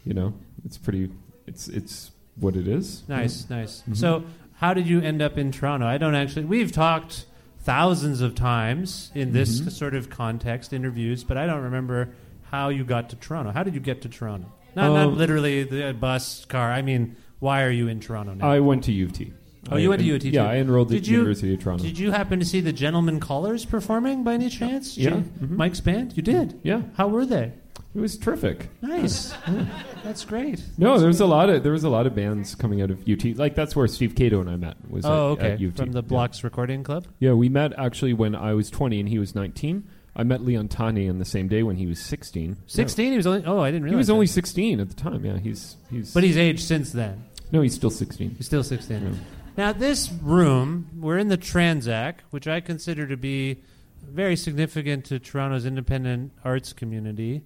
you know, it's pretty. It's it's what it is. Nice, nice. Mhm. So, how did you end up in Toronto? I don't actually. We've talked thousands of times in this Mhm. sort of context, interviews, but I don't remember how you got to Toronto. How did you get to Toronto? Not, not Um, literally the bus, car. I mean, why are you in Toronto now? I went to U of T. Oh, I- you went to and- U. Yeah. I enrolled Did at you- University of Toronto. Did you happen to see the Gentlemen Callers performing by any chance? Yeah. Jim- Mhm. Mike's band. You did. Yeah. How were they? It was terrific. Nice. That's great. No, That's there was great. a lot of there was a lot of bands coming out of UT. Like that's where Steve Kado and I met. Was Oh, at, okay. at UT. From the Yeah. Blocks Recording Club. Yeah, we met actually when I was 20 and he was 19. I met Leon Taheny on the same day when he was 16. 16. He was only. Oh, I didn't realize. He was that. only 16 at the time. Yeah, he's he's. But he's aged since then. no, he's still 16. He's still 16. Yeah. Now, this room, we're in the Transac, which I consider to be very significant to Toronto's independent arts community.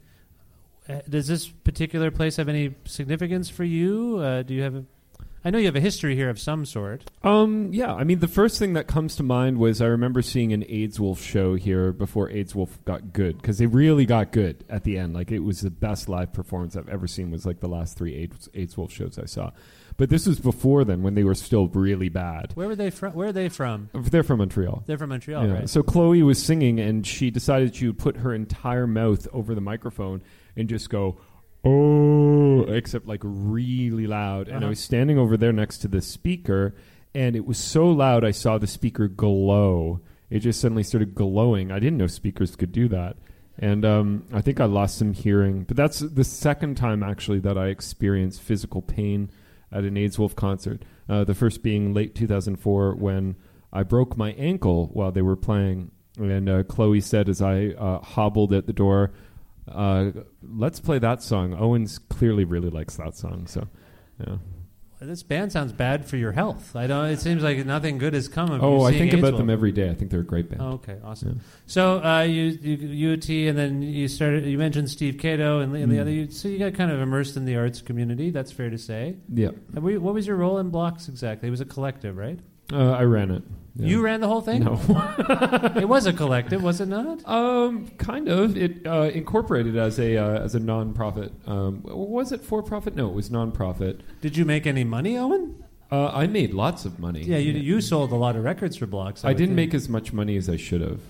Uh, Does this particular place have any significance for you? Uh, do you have a. I know you have a history here of some sort. Um, yeah, I mean, the first thing that comes to mind was I remember seeing an AIDS Wolf show here before AIDS Wolf got good because they really got good at the end. Like it was the best live performance I've ever seen. Was like the last three AIDS, AIDS Wolf shows I saw, but this was before then when they were still really bad. Where were they from? Where are they from? They're from Montreal. They're from Montreal, Yeah. right? So Chloe was singing, and she decided she would put her entire mouth over the microphone and just go, "Oh," except like really loud. And I Uh-huh. was standing over there next to the speaker, and it was so loud I saw the speaker glow. It just suddenly started glowing. I didn't know speakers could do that. And um, I think I lost some hearing. But that's the second time, actually, that I experienced physical pain at an AIDS Wolf concert. Uh, the first being late 2004 when I broke my ankle while they were playing. And uh, Chloe said as I uh, hobbled at the door, uh, let's play that song. Owens clearly really likes that song. So, yeah. This band sounds bad for your health. I don't. It seems like nothing good has come of. Oh, I think about them every day. I think they're a great band. Oh, okay, awesome. Yeah. So uh, you, you UT, and then you started. You mentioned Steve Kado and, the- and the Mm. other. You, so you got kind of immersed in the arts community. That's fair to say. Yeah. We- what was your role in Blocks exactly? It was a collective, right? Uh, I ran it. Yeah. You ran the whole thing. No. it was a collective, was it not? Um, kind of. It uh, incorporated as a uh, as a non-profit. Um, was it for profit? No, it was non-profit. Did you make any money, Owen? Uh, I made lots of money. Yeah, you, you sold a lot of records for blocks. I would didn't think. make as much money as I should have.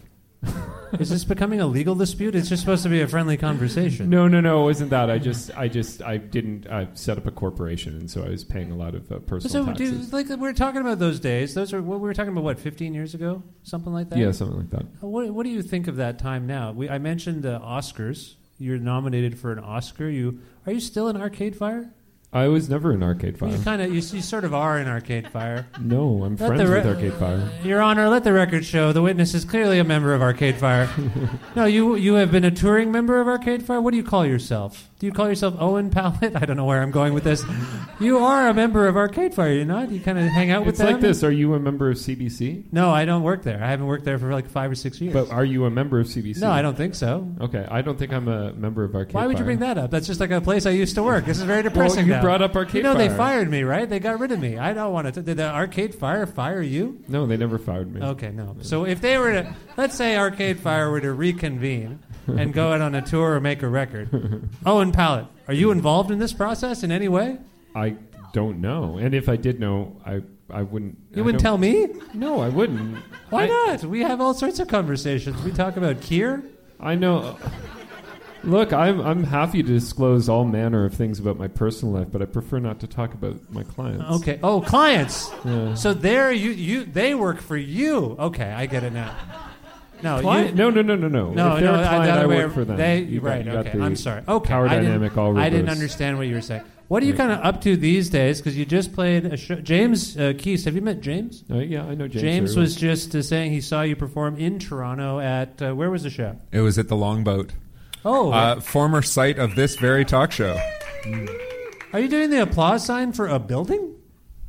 Is this becoming a legal dispute? It's just supposed to be a friendly conversation. No, no, no. It wasn't that. I just, I just, I didn't I set up a corporation, and so I was paying a lot of uh, personal So, taxes. dude, like we're talking about those days. Those are what we were talking about. What, fifteen years ago, something like that. Yeah, something like that. Uh, What, what do you think of that time now? We, I mentioned the Oscars. You're nominated for an Oscar. You are you still in Arcade Fire? I was never in Arcade Fire. You kind of you, you sort of are in Arcade Fire. No, I'm Let friends re- with Arcade Fire. Your Honor, let the record show the witness is clearly a member of Arcade Fire. no, you you have been a touring member of Arcade Fire. What do you call yourself? Do you call yourself Owen Pallett? I don't know where I'm going with this. You are a member of Arcade Fire, you're not? You kind of hang out with It's them. It's like this. Are you a member of CBC? No, I don't work there. I haven't worked there for like five or six years. But are you a member of CBC? No, I don't think so. Okay, I don't think I'm a member of Arcade Fire. Why would you bring that up? That's just like a place I used to work. This is very depressing. you now. brought up Arcade You know they fired me, right? They got rid of me. I don't want to. Did the Arcade Fire fire you? No, they never fired me. Okay, no. So if they were to, let's say Arcade Fire were to reconvene and go out on a tour or make a record, oh, Owen Pallett, are you involved in this process in any way? I don't know. And if I did know, I I wouldn't. You I wouldn't tell me? No, I wouldn't. Why I- not? We have all sorts of conversations. We talk about kheer. I know. Look, I'm I'm happy to disclose all manner of things about my personal life, but I prefer not to talk about my clients. Okay. Oh, clients. Yeah. So there, you you they work for you. Okay, I get it now. No, Client? you, no, no, no, no, no. No, if they're no, a the client, other I way work for them. They, You got- right, you got okay. the I'm sorry. Okay, Power I didn't- dynamic all I didn't understand what you were saying. What are you kind of up to these days? Because you just played a show. James uh, Keese. Have you met James? Uh, yeah, I know James. James was just uh, saying he saw you perform in Toronto at uh, where was the show? It was at the Longboat. Oh, Uh, former site of this very talk show. are you doing the applause sign for a building?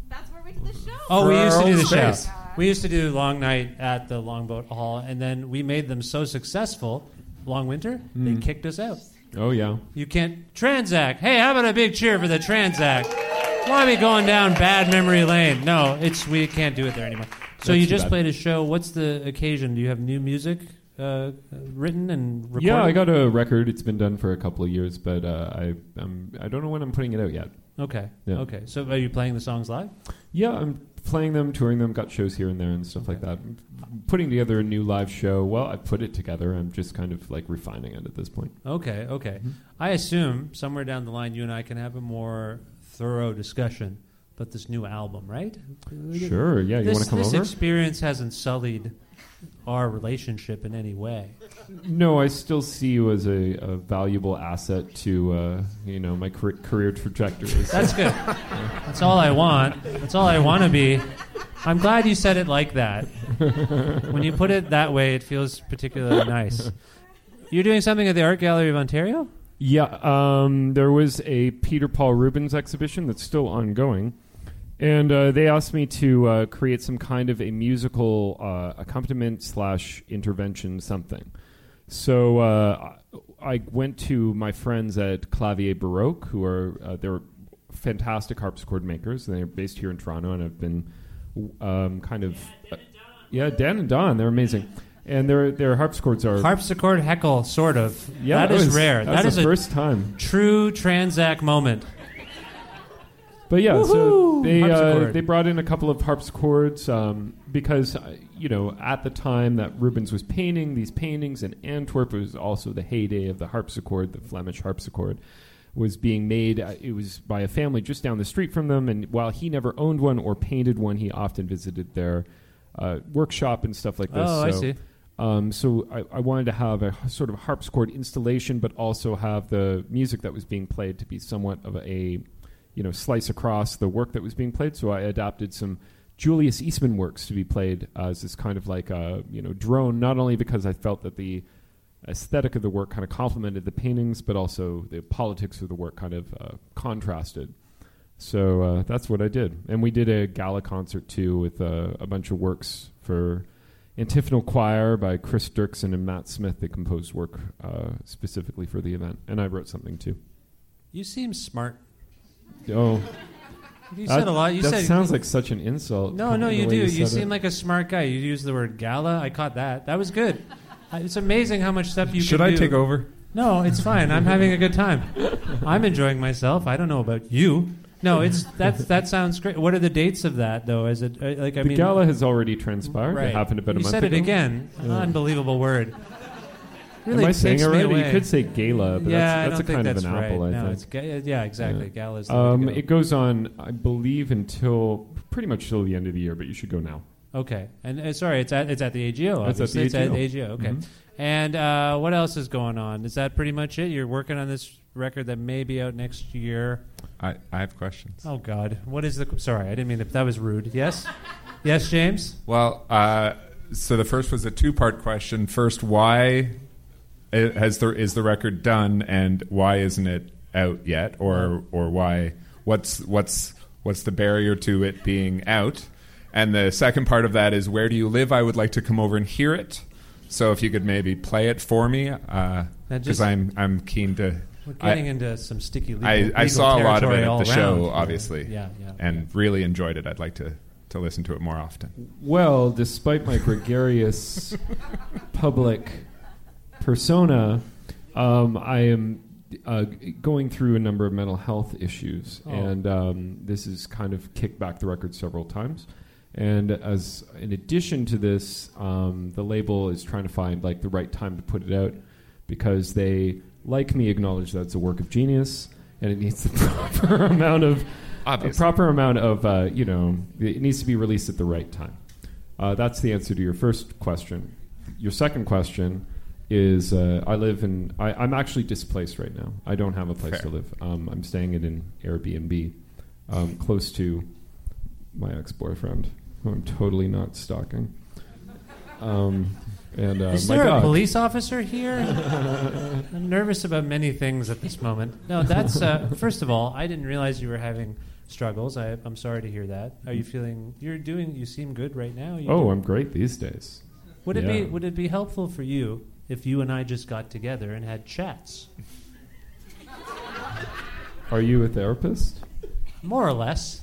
That's where we did the show. Oh, For we used to do old the show. We used to do Long Night at the Longboat Hall, and then we made them so successful, Long Winter, they Mm. kicked us out. Oh yeah. You can't Transac. Hey, how about a big cheer for the Transac? Why are we going down bad memory lane? No, it's we can't do it there anymore. So That's you too just bad. played a show. What's the occasion? Do you have new music uh, written and recorded? Yeah, I got a record. It's been done for a couple of years, but uh, I I'm, I don't know when I'm putting it out yet. Okay. Yeah. Okay. So are you playing the songs live? Yeah, I'm playing them, touring them, got shows here and there and stuff like that. I'm putting together a new live show. Well, I put it together. I'm just kind of like refining it at this point. Okay. Okay. Mm-hmm. I assume somewhere down the line, you and I can have a more thorough discussion about this new album, right? Sure, yeah, you wanna come this over? This experience hasn't sullied our relationship in any way. No, I still see you as a, a valuable asset to uh, you know my car- career trajectory. That's good. That's all I want. That's all I want to be. I'm glad you said it like that. When you put it that way, it feels particularly nice. You're doing something at the Art Gallery of Ontario? Yeah, um, there was a Peter Paul Rubens exhibition that's still ongoing, and uh, they asked me to uh, create some kind of a musical uh, accompaniment slash intervention something. So uh, I went to my friends at Claviers Baroques, who are uh, they're fantastic harpsichord makers. They're based here in Toronto, and have been um, kind of uh, yeah, Dan and Don. They're amazing. And their their harpsichords are Harpsichord heckle, sort of. Yeah, that that is was- rare. that That is the a first time. True Transac moment. But yeah, so they uh, they brought in a couple of harpsichords um, because uh, you know at the time that Rubens was painting these paintings in Antwerp, it was also the heyday of the harpsichord, the Flemish harpsichord was being made. Uh, it was by a family just down the street from them, and while he never owned one or painted one, he often visited their uh, workshop and stuff like this. Oh, I So, see. Um, so I, I wanted to have a sort of harpsichord installation, but also have the music that was being played to be somewhat of a, you know, slice across the work that was being played. So I adapted some Julius Eastman works to be played as this kind of like a you know drone. Not only because I felt that the aesthetic of the work kind of complemented the paintings, but also the politics of the work kind of uh, contrasted. So uh, that's what I did, and we did a gala concert too with uh, a bunch of works for Antiphonal Choir by Chris Dirksen and Matt Smith. They composed work uh, specifically for the event, and I wrote something too. You seem smart. Oh, You said a lot. You that said sounds like such an insult. No, no, you do. You said seem it. like a smart guy. You used the word gala. I caught that. That was good. It's amazing how much stuff you Should can I do. take over? No, it's fine. I'm having a good time. I'm enjoying myself. I don't know about you. No, it's that's that sounds great. What are the dates of that though? Is it uh, like I the mean, gala has already transpired. right? It happened about a you month said ago. it again. Yeah. Unbelievable word. Am I saying takes it me right? You could say gala, but yeah, that's, I that's don't a think kind that's of an right. apple. I no, think. it's ga- yeah, exactly. Yeah. Gala's the Um, go. it goes on, I believe, until pretty much till the end of the year, but you should go now. Okay, and uh, sorry, it's at it's at the AGO. It's at obviously. the It's at AGO. AGO. Okay, Mhm. and uh, what else is going on? Is that pretty much it? You're working on this record that may be out next year. I, I have questions. Oh God, what is the? Sorry, I didn't mean that. That was rude. Yes, yes, James. Well, uh, so the first was a two-part question. First, why i- has the is the record done, and why isn't it out yet, or or why what's what's what's the barrier to it being out? And the second part of that is where do you live? I would like to come over and hear it. So if you could maybe play it for me, uh, because just- I'm I'm keen to. We're getting I- into some sticky legal, I, I legal saw a lot of it at all the show, obviously, Yeah, yeah. and really enjoyed it. I'd like to, to listen to it more often. Well, despite my gregarious public persona, um, I am uh, going through a number of mental health issues, Oh. and um, this has kind of kicked back the record several times. And as in addition to this, um, the label is trying to find like the right time to put it out because they, like me, acknowledge that it's a work of genius and it needs the proper amount of a proper amount of uh, you know it needs to be released at the right time. Uh, that's the answer to your first question. Your second question is uh, I live in I, I'm actually displaced right now. I don't have a place Fair. to live. Um, I'm staying in an Airbnb um, close to my ex-boyfriend, who I'm totally not stalking. Um, and uh, Is my there a police officer here? I'm nervous about many things at this moment. No, that's uh, first of all. I didn't realize you were having struggles. I, I'm sorry to hear that. Are you feeling? You're doing. You seem good right now. You Oh, do- I'm great these days. Would it be Would it be helpful for you if you and I just got together and had chats? Are you a therapist? More or less.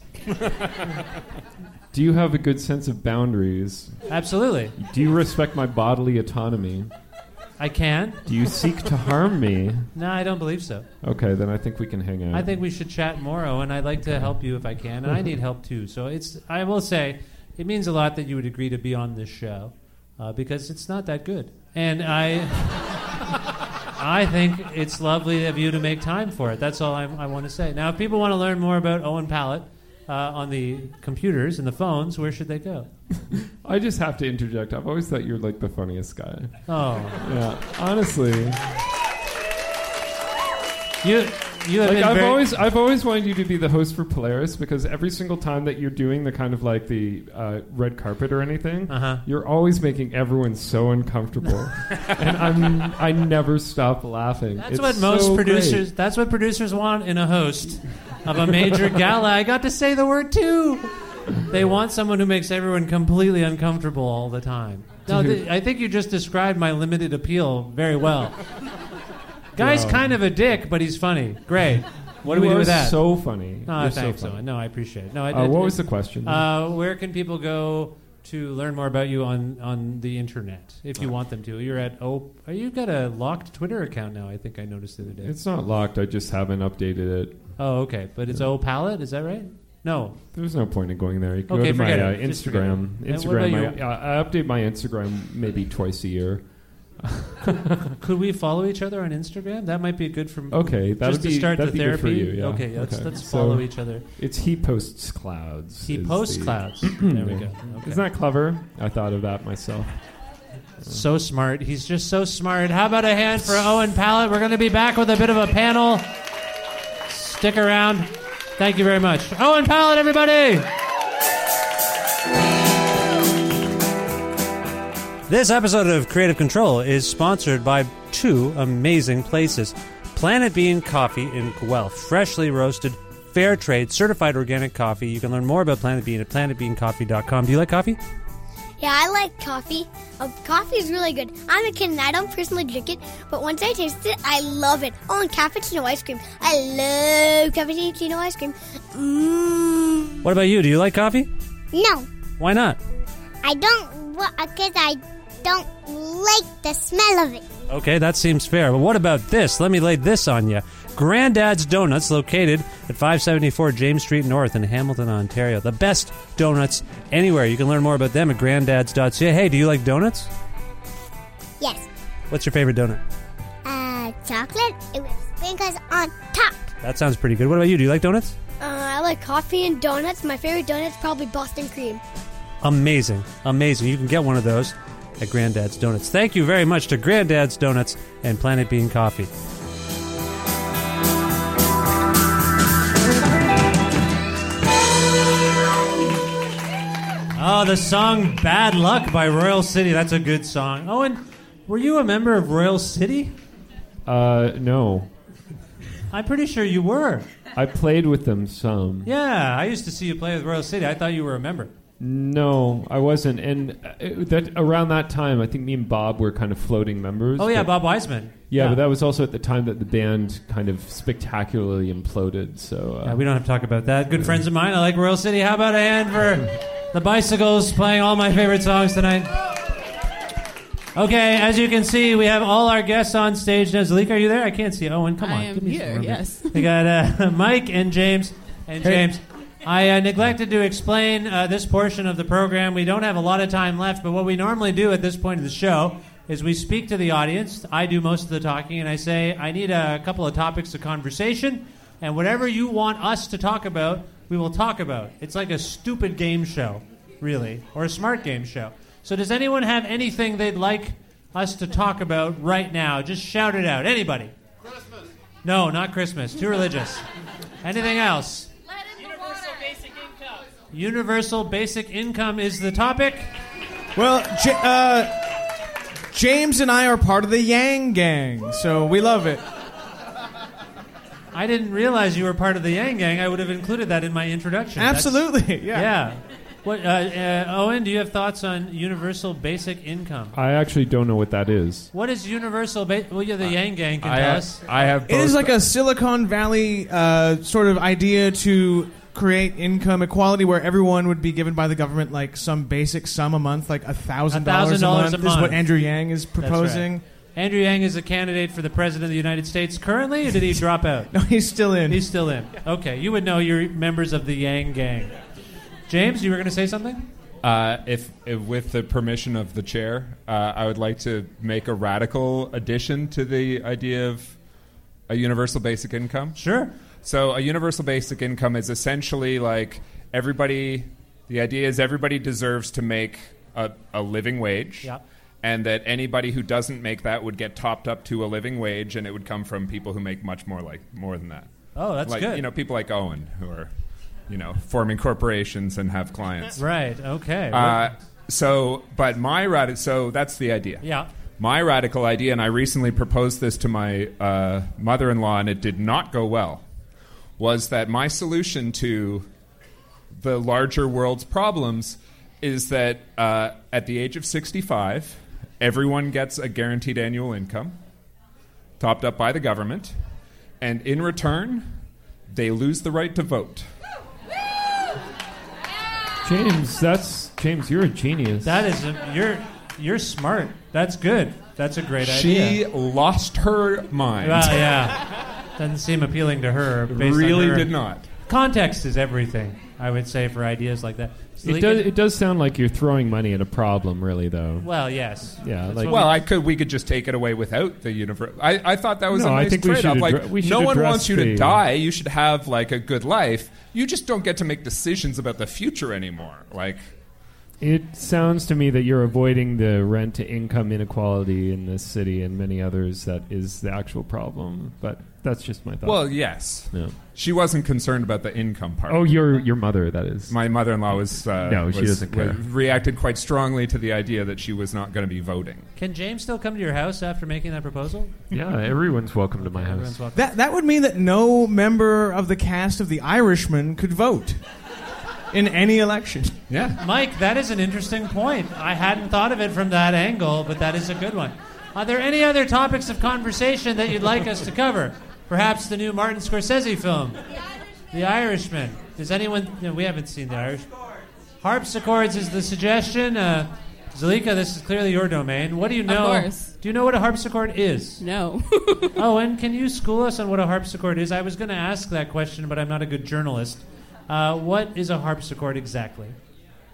Do you have a good sense of boundaries? Absolutely. Do you respect my bodily autonomy? I can. Do you seek to harm me? No, I don't believe so. Okay, then I think we can hang out. I think we should chat more, and I'd like to help you if I can, and I need help too. So it's. I will say, it means a lot that you would agree to be on this show, uh, because it's not that good, and I. I think it's lovely of you to make time for it. That's all I, I want to say. Now, if people want to learn more about Owen Pallett uh, on the computers and the phones, where should they go? I just have to interject. I've always thought you're like the funniest guy. Oh, Yeah, honestly. you you have Like been I've very, always, I've always wanted you to be the host for Polaris because every single time that you're doing the kind of like the uh, red carpet or anything, Uh-huh. you're always making everyone so uncomfortable, and I'm, I never stop laughing. That's It's what most so producers. great. That's what producers want in a host of a major gala. I got to say the word too. They want someone who makes everyone completely uncomfortable all the time. No, th- I think you just described my limited appeal very well. Guy's kind of a dick, but he's funny. Great. What do we do with that? So funny. Oh, You're so thanks, funny. No, I appreciate it. No, I, Uh, it- what was the question? Uh, where can people go to learn more about you on, on the internet if you want them to? You're at oh, you've got a locked Twitter account now. I think I noticed the other day. It's not locked. I just haven't updated it. Oh, okay. But it's O Palette, is that right? No. There's no point in going there. You can Okay, go to my forget uh, it. Just forget Instagram. it. And what Instagram. about I, I I update my Instagram maybe twice a year. Could we follow each other on Instagram? That might be good for Okay, that just would to be start that'd the be good therapy. for you. Yeah. Okay, let's Okay. let's So follow each other. It's he posts clouds. He is posts the- clouds. there we go. Okay. Isn't that clever? I thought of that myself. So smart. He's just so smart. How about a hand for Owen Pallett? We're going to be back with a bit of a panel. Stick around. Thank you very much. Owen Pallett, everybody! This episode of Creative Control is sponsored by two amazing places Planet Bean Coffee in Guelph. Freshly roasted, fair trade, certified organic coffee. You can learn more about Planet Bean at planetbeancoffee.com. Do you like coffee? Yeah, I like coffee. Uh, coffee is really good. I'm a kid and I don't personally drink it, but once I taste it, I love it. Oh, and cappuccino ice cream. I love cappuccino ice cream. Mmm. What about you? Do you like coffee? No, Why not? I don't, because I don't like the smell of it. Okay, that seems fair. But what about this? Let me lay this on you. Granddad's Donuts, located at 574 James Street North in Hamilton, Ontario. The best donuts anywhere. You can learn more about them at granddads.ca. Hey, do you like donuts? Yes. What's your favorite donut? Uh, chocolate with sprinkles on top. That sounds pretty good. What about you? Do you like donuts? Uh, I like coffee and donuts. My favorite donut's probably Boston cream. Amazing. Amazing. You can get one of those at Granddad's Donuts. Thank you very much to Granddad's Donuts and Planet Bean Coffee. Oh, the song Bad Luck by Royal City. That's a good song. Owen, were you a member of Royal City? Uh, no. I'm pretty sure you were. I played with them some. Yeah, I used to see you play with Royal City. I thought you were a member. No, I wasn't. And uh, that around that time, I think me and Bob were kind of floating members. Oh, yeah, but- Bob Wiseman. Yeah, Yeah. but that was also at the time that the band kind of spectacularly imploded. So uh, Yeah, we don't have to talk about that. Good friends of mine. I like Royal City. How about a hand for the Bicycles playing all my favorite songs tonight? Okay, as you can see, we have all our guests on stage now. Zalika, are you there? I can't see Owen. Come on. I am give me some here, room yes. We got uh, Mike and James. And Hey. James, I uh, neglected to explain uh, this portion of the program. We don't have a lot of time left, but what we normally do at this point of the show is we speak to the audience. I do most of the talking, and I say, I need a couple of topics of conversation, and whatever you want us to talk about, we will talk about. It's like a stupid game show, really, or a smart game show. So, does anyone have anything they'd like us to talk about right now? Just shout it out. Anybody? Christmas. No, not Christmas. Too religious. Anything else? Universal basic income is the topic. Well, J- uh, James and I are part of the Yang Gang, so we love it. I didn't realize you were part of the Yang Gang. I would have included that in my introduction. That's- Absolutely, yeah. Yeah. What, uh, uh, Owen, do you have thoughts on universal basic income? I actually don't know what that is. What is universal? basic? well, yeah, the Yang Gang can I tell have, us. I have It is both- like a Silicon Valley uh, sort of idea to create income equality where everyone would be given by the government like some basic sum a month, like a thousand dollars a month. This is what. Andrew Yang is That's right. proposing. Andrew Yang is a candidate for the president of the United States currently, or did he drop out? No, he's still in. He's still in. Okay, you would know you're members of the Yang Gang. James, you were going to say something? Uh, if, if, with the permission of the chair, uh, I would like to make a radical addition to the idea of a universal basic income. Sure. So, a universal basic income is essentially like everybody. The idea is everybody deserves to make a, a living wage. Yeah. And that anybody who doesn't make that would get topped up to a living wage, and it would come from people who make much more like more than that. Oh, that's like, good. You know, people like Owen who are, you know, forming corporations and have clients. Right. Okay. Uh, so, but my radical. So that's the idea. Yeah. My radical idea, and I recently proposed this to my uh, mother-in-law, and it did not go well. Was that my solution to the larger world's problems? Is that uh, at the age of sixty-five, everyone gets a guaranteed annual income, topped up by the government, and in return, they lose the right to vote. James, that's James. You're a genius. That is a, you're you're smart. That's good. That's a great She idea. She lost her mind. Well, yeah. Doesn't seem appealing to her. Based on really her- did not. Context is everything. I would say for ideas like that. It does. It does sound like you're throwing money at a problem, really, though. Well, yes. Yeah. That's Like, what Well, I could. We could just take it away without the universe. I, I thought that was No, a I nice think we should trade-off. Like, addre- we should no one wants you to the- die. You should have like a good life. You just don't get to make decisions about the future anymore. Like, It sounds to me that you're avoiding the rent to income inequality in this city and many others that is the actual problem. But that's just my thought. well, yes. No. She wasn't concerned about the income part. Oh, your your mother, that is. My mother-in-law was uh, No, she was- doesn't care. was- reacted quite strongly to the idea that she was not going to be voting. Can James still come to your house after making that proposal? yeah, everyone's welcome to my house. That that would mean that no member of the cast of The Irishman could vote in any election. Yeah. Mike, that is an interesting point. I hadn't thought of it from that angle, but that is a good one. Are there any other topics of conversation that you'd like us to cover? Perhaps the new Martin Scorsese film, The Irishman. Does anyone? No, we haven't seen The Irish. Harpsichords is the suggestion. Uh, Zalika, this is clearly your domain. What do you Of know? course. Do you know what a harpsichord is? No. oh, and can you school us on what a harpsichord is? I was going to ask that question, but I'm not a good journalist. Uh, what is a harpsichord exactly?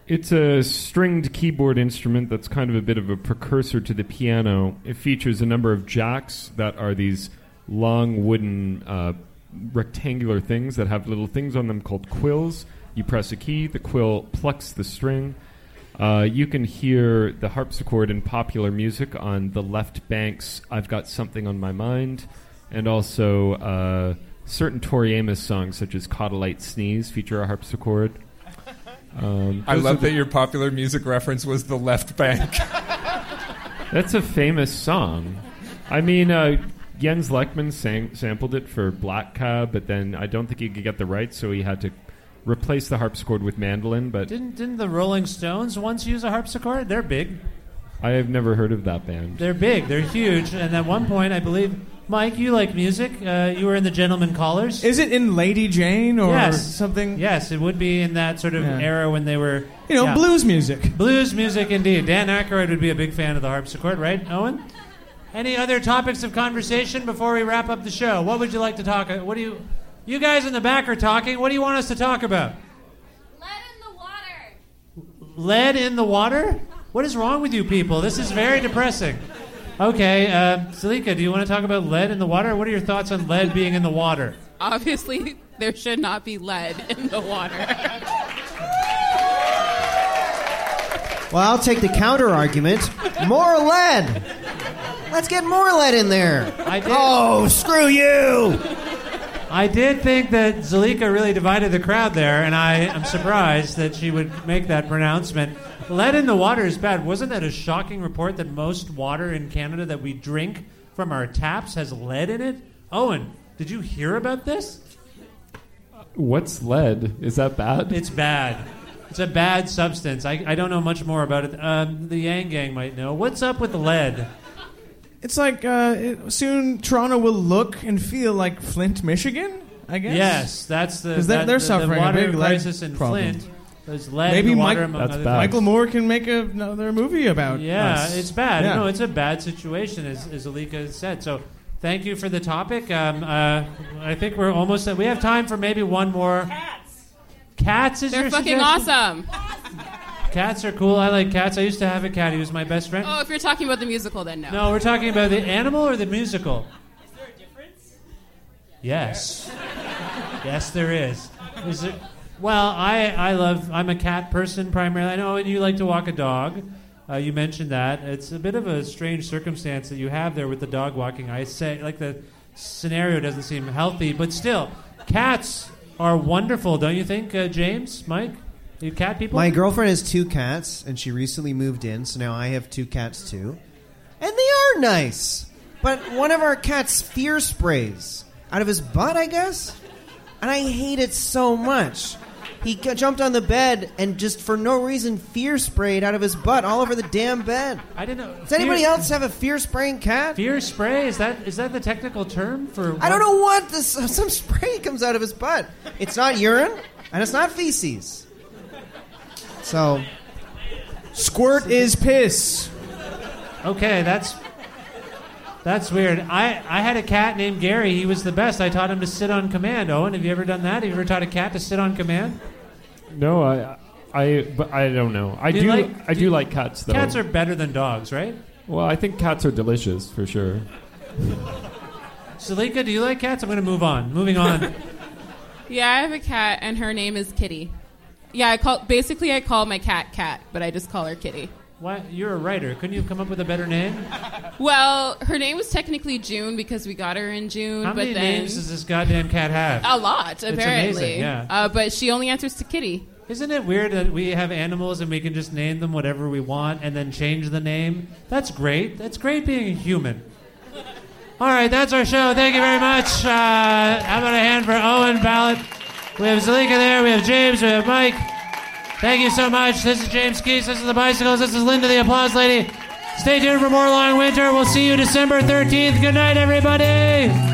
It's a stringed keyboard instrument that's kind of a bit of a precursor to the piano. It features a number of jacks that are these long wooden uh, rectangular things that have little things on them called quills. You press a key, the quill plucks the string. Uh, you can hear the harpsichord in popular music on the Left Banke's I've Got Something on My Mind, and also uh, certain Tori Amos songs, such as Caught a Lite Sneeze, feature a harpsichord. Um, I love that your popular music reference was the Left Banke. That's a famous song. I mean, uh, Jens Lekman sang, sampled it for Black Cab, but then I don't think he could get the rights, so he had to replace the harpsichord with mandolin. But Didn't didn't the Rolling Stones once use a harpsichord? They're big. I have never heard of that band. They're big. They're huge. And at one point, I believe, Mike, you like music. Uh, you were in the Gentlemen Callers. Is it in Lady Jane or yes. something? Yes, it would be in that sort of Yeah. era when they were. You know, yeah. blues music. Blues music, indeed. Dan Aykroyd would be a big fan of the harpsichord, right, Owen? Any other topics of conversation before we wrap up the show? What would you like to talk? What do you? You guys in the back are talking. What do you want us to talk about? Lead in the water? Lead in the water? What is wrong with you people? This is very depressing. Okay, uh, Zalika, do you want to talk about lead in the water? What are your thoughts on lead being in the water? Obviously, there should not be lead in the water. Well, I'll take the counter argument. More lead. Let's get more lead in there. I did. Oh, screw you. I did think that Zalika really divided the crowd there, and I am surprised that she would make that pronouncement. Lead in the water is bad. Wasn't that a shocking report that most water in Canada that we drink from our taps has lead in it? Owen, did you hear about this? What's lead? Is that bad? It's bad. It's a bad substance. I, I don't know much more about it. Um, the Yang Gang might know. What's up with lead? It's like uh, it, soon Toronto will look and feel like Flint, Michigan. I guess. Yes, that's the 'Cause they're- that- they're the, suffering the water big lead crisis in problem. Flint. There's lead Maybe in the Mike- water, among That's bad. Michael Moore can make a, another movie about. Yeah, us. it's bad. Yeah. No, it's a bad situation, as, as Zalika said. So, thank you for the topic. Um, uh, I think we're almost. At, We have time for maybe one more. Cats. Cats is They're your fucking suggestion? awesome. Cats are cool. I like cats. I used to have a cat. He was my best friend. Oh, if you're talking about the musical, then no. No, we're talking about the animal or the musical. Is there a difference? Yes. yes, there is. Is there? Well, I I love. I'm a cat person primarily. I know, and you like to walk a dog. Uh, you mentioned that. It's a bit of a strange circumstance that you have there with the dog walking. I say, like the scenario doesn't seem healthy, but still, cats are wonderful, don't you think, uh, James, Mike? You cat people? My girlfriend has two cats, and she recently moved in, so now I have two cats too. And they are nice. But one of our cats fear sprays out of his butt, I guess? And I hate it so much. He jumped on the bed and just for no reason fear sprayed out of his butt all over the damn bed. I didn't know. Does anybody else have a fear spraying cat? Fear spray is that is that the technical term for? I don't know what this some spray comes out of his butt. It's not urine and it's not feces. So Squirt is piss. Okay, that's that's weird. I I had a cat named Gary. He was the best. I taught him to sit on command. Owen, have you ever done that? Have you ever taught a cat to sit on command? No, I, I, but I don't know. I Do do, like- I do do like cats though. Cats are better than dogs, right? Well, I think cats are delicious for sure. Zalika, do you like cats? I'm going to move on. Moving on. Yeah, I have a cat, and her name is Kitty. Yeah, I call basically I call my cat Cat, but I just call her Kitty. Why? You're a writer. Couldn't you have come up with a better name? Well, her name was technically June because we got her in June, How but many then names does this goddamn cat have? a lot apparently. It's amazing, yeah. Uh, but she only answers to Kitty. Isn't it weird that we have animals and we can just name them whatever we want and then change the name? That's great. That's great being a human. All right, that's our show. Thank you very much. Uh, how about a hand for Owen Pallett? We have Zalika there. We have James. We have Mike. Thank you so much. This is James Keese. This is the Bicycles. This is Linda, the Applause Lady. Stay tuned for more Long Winter. We'll see you December 13th. Good night, everybody.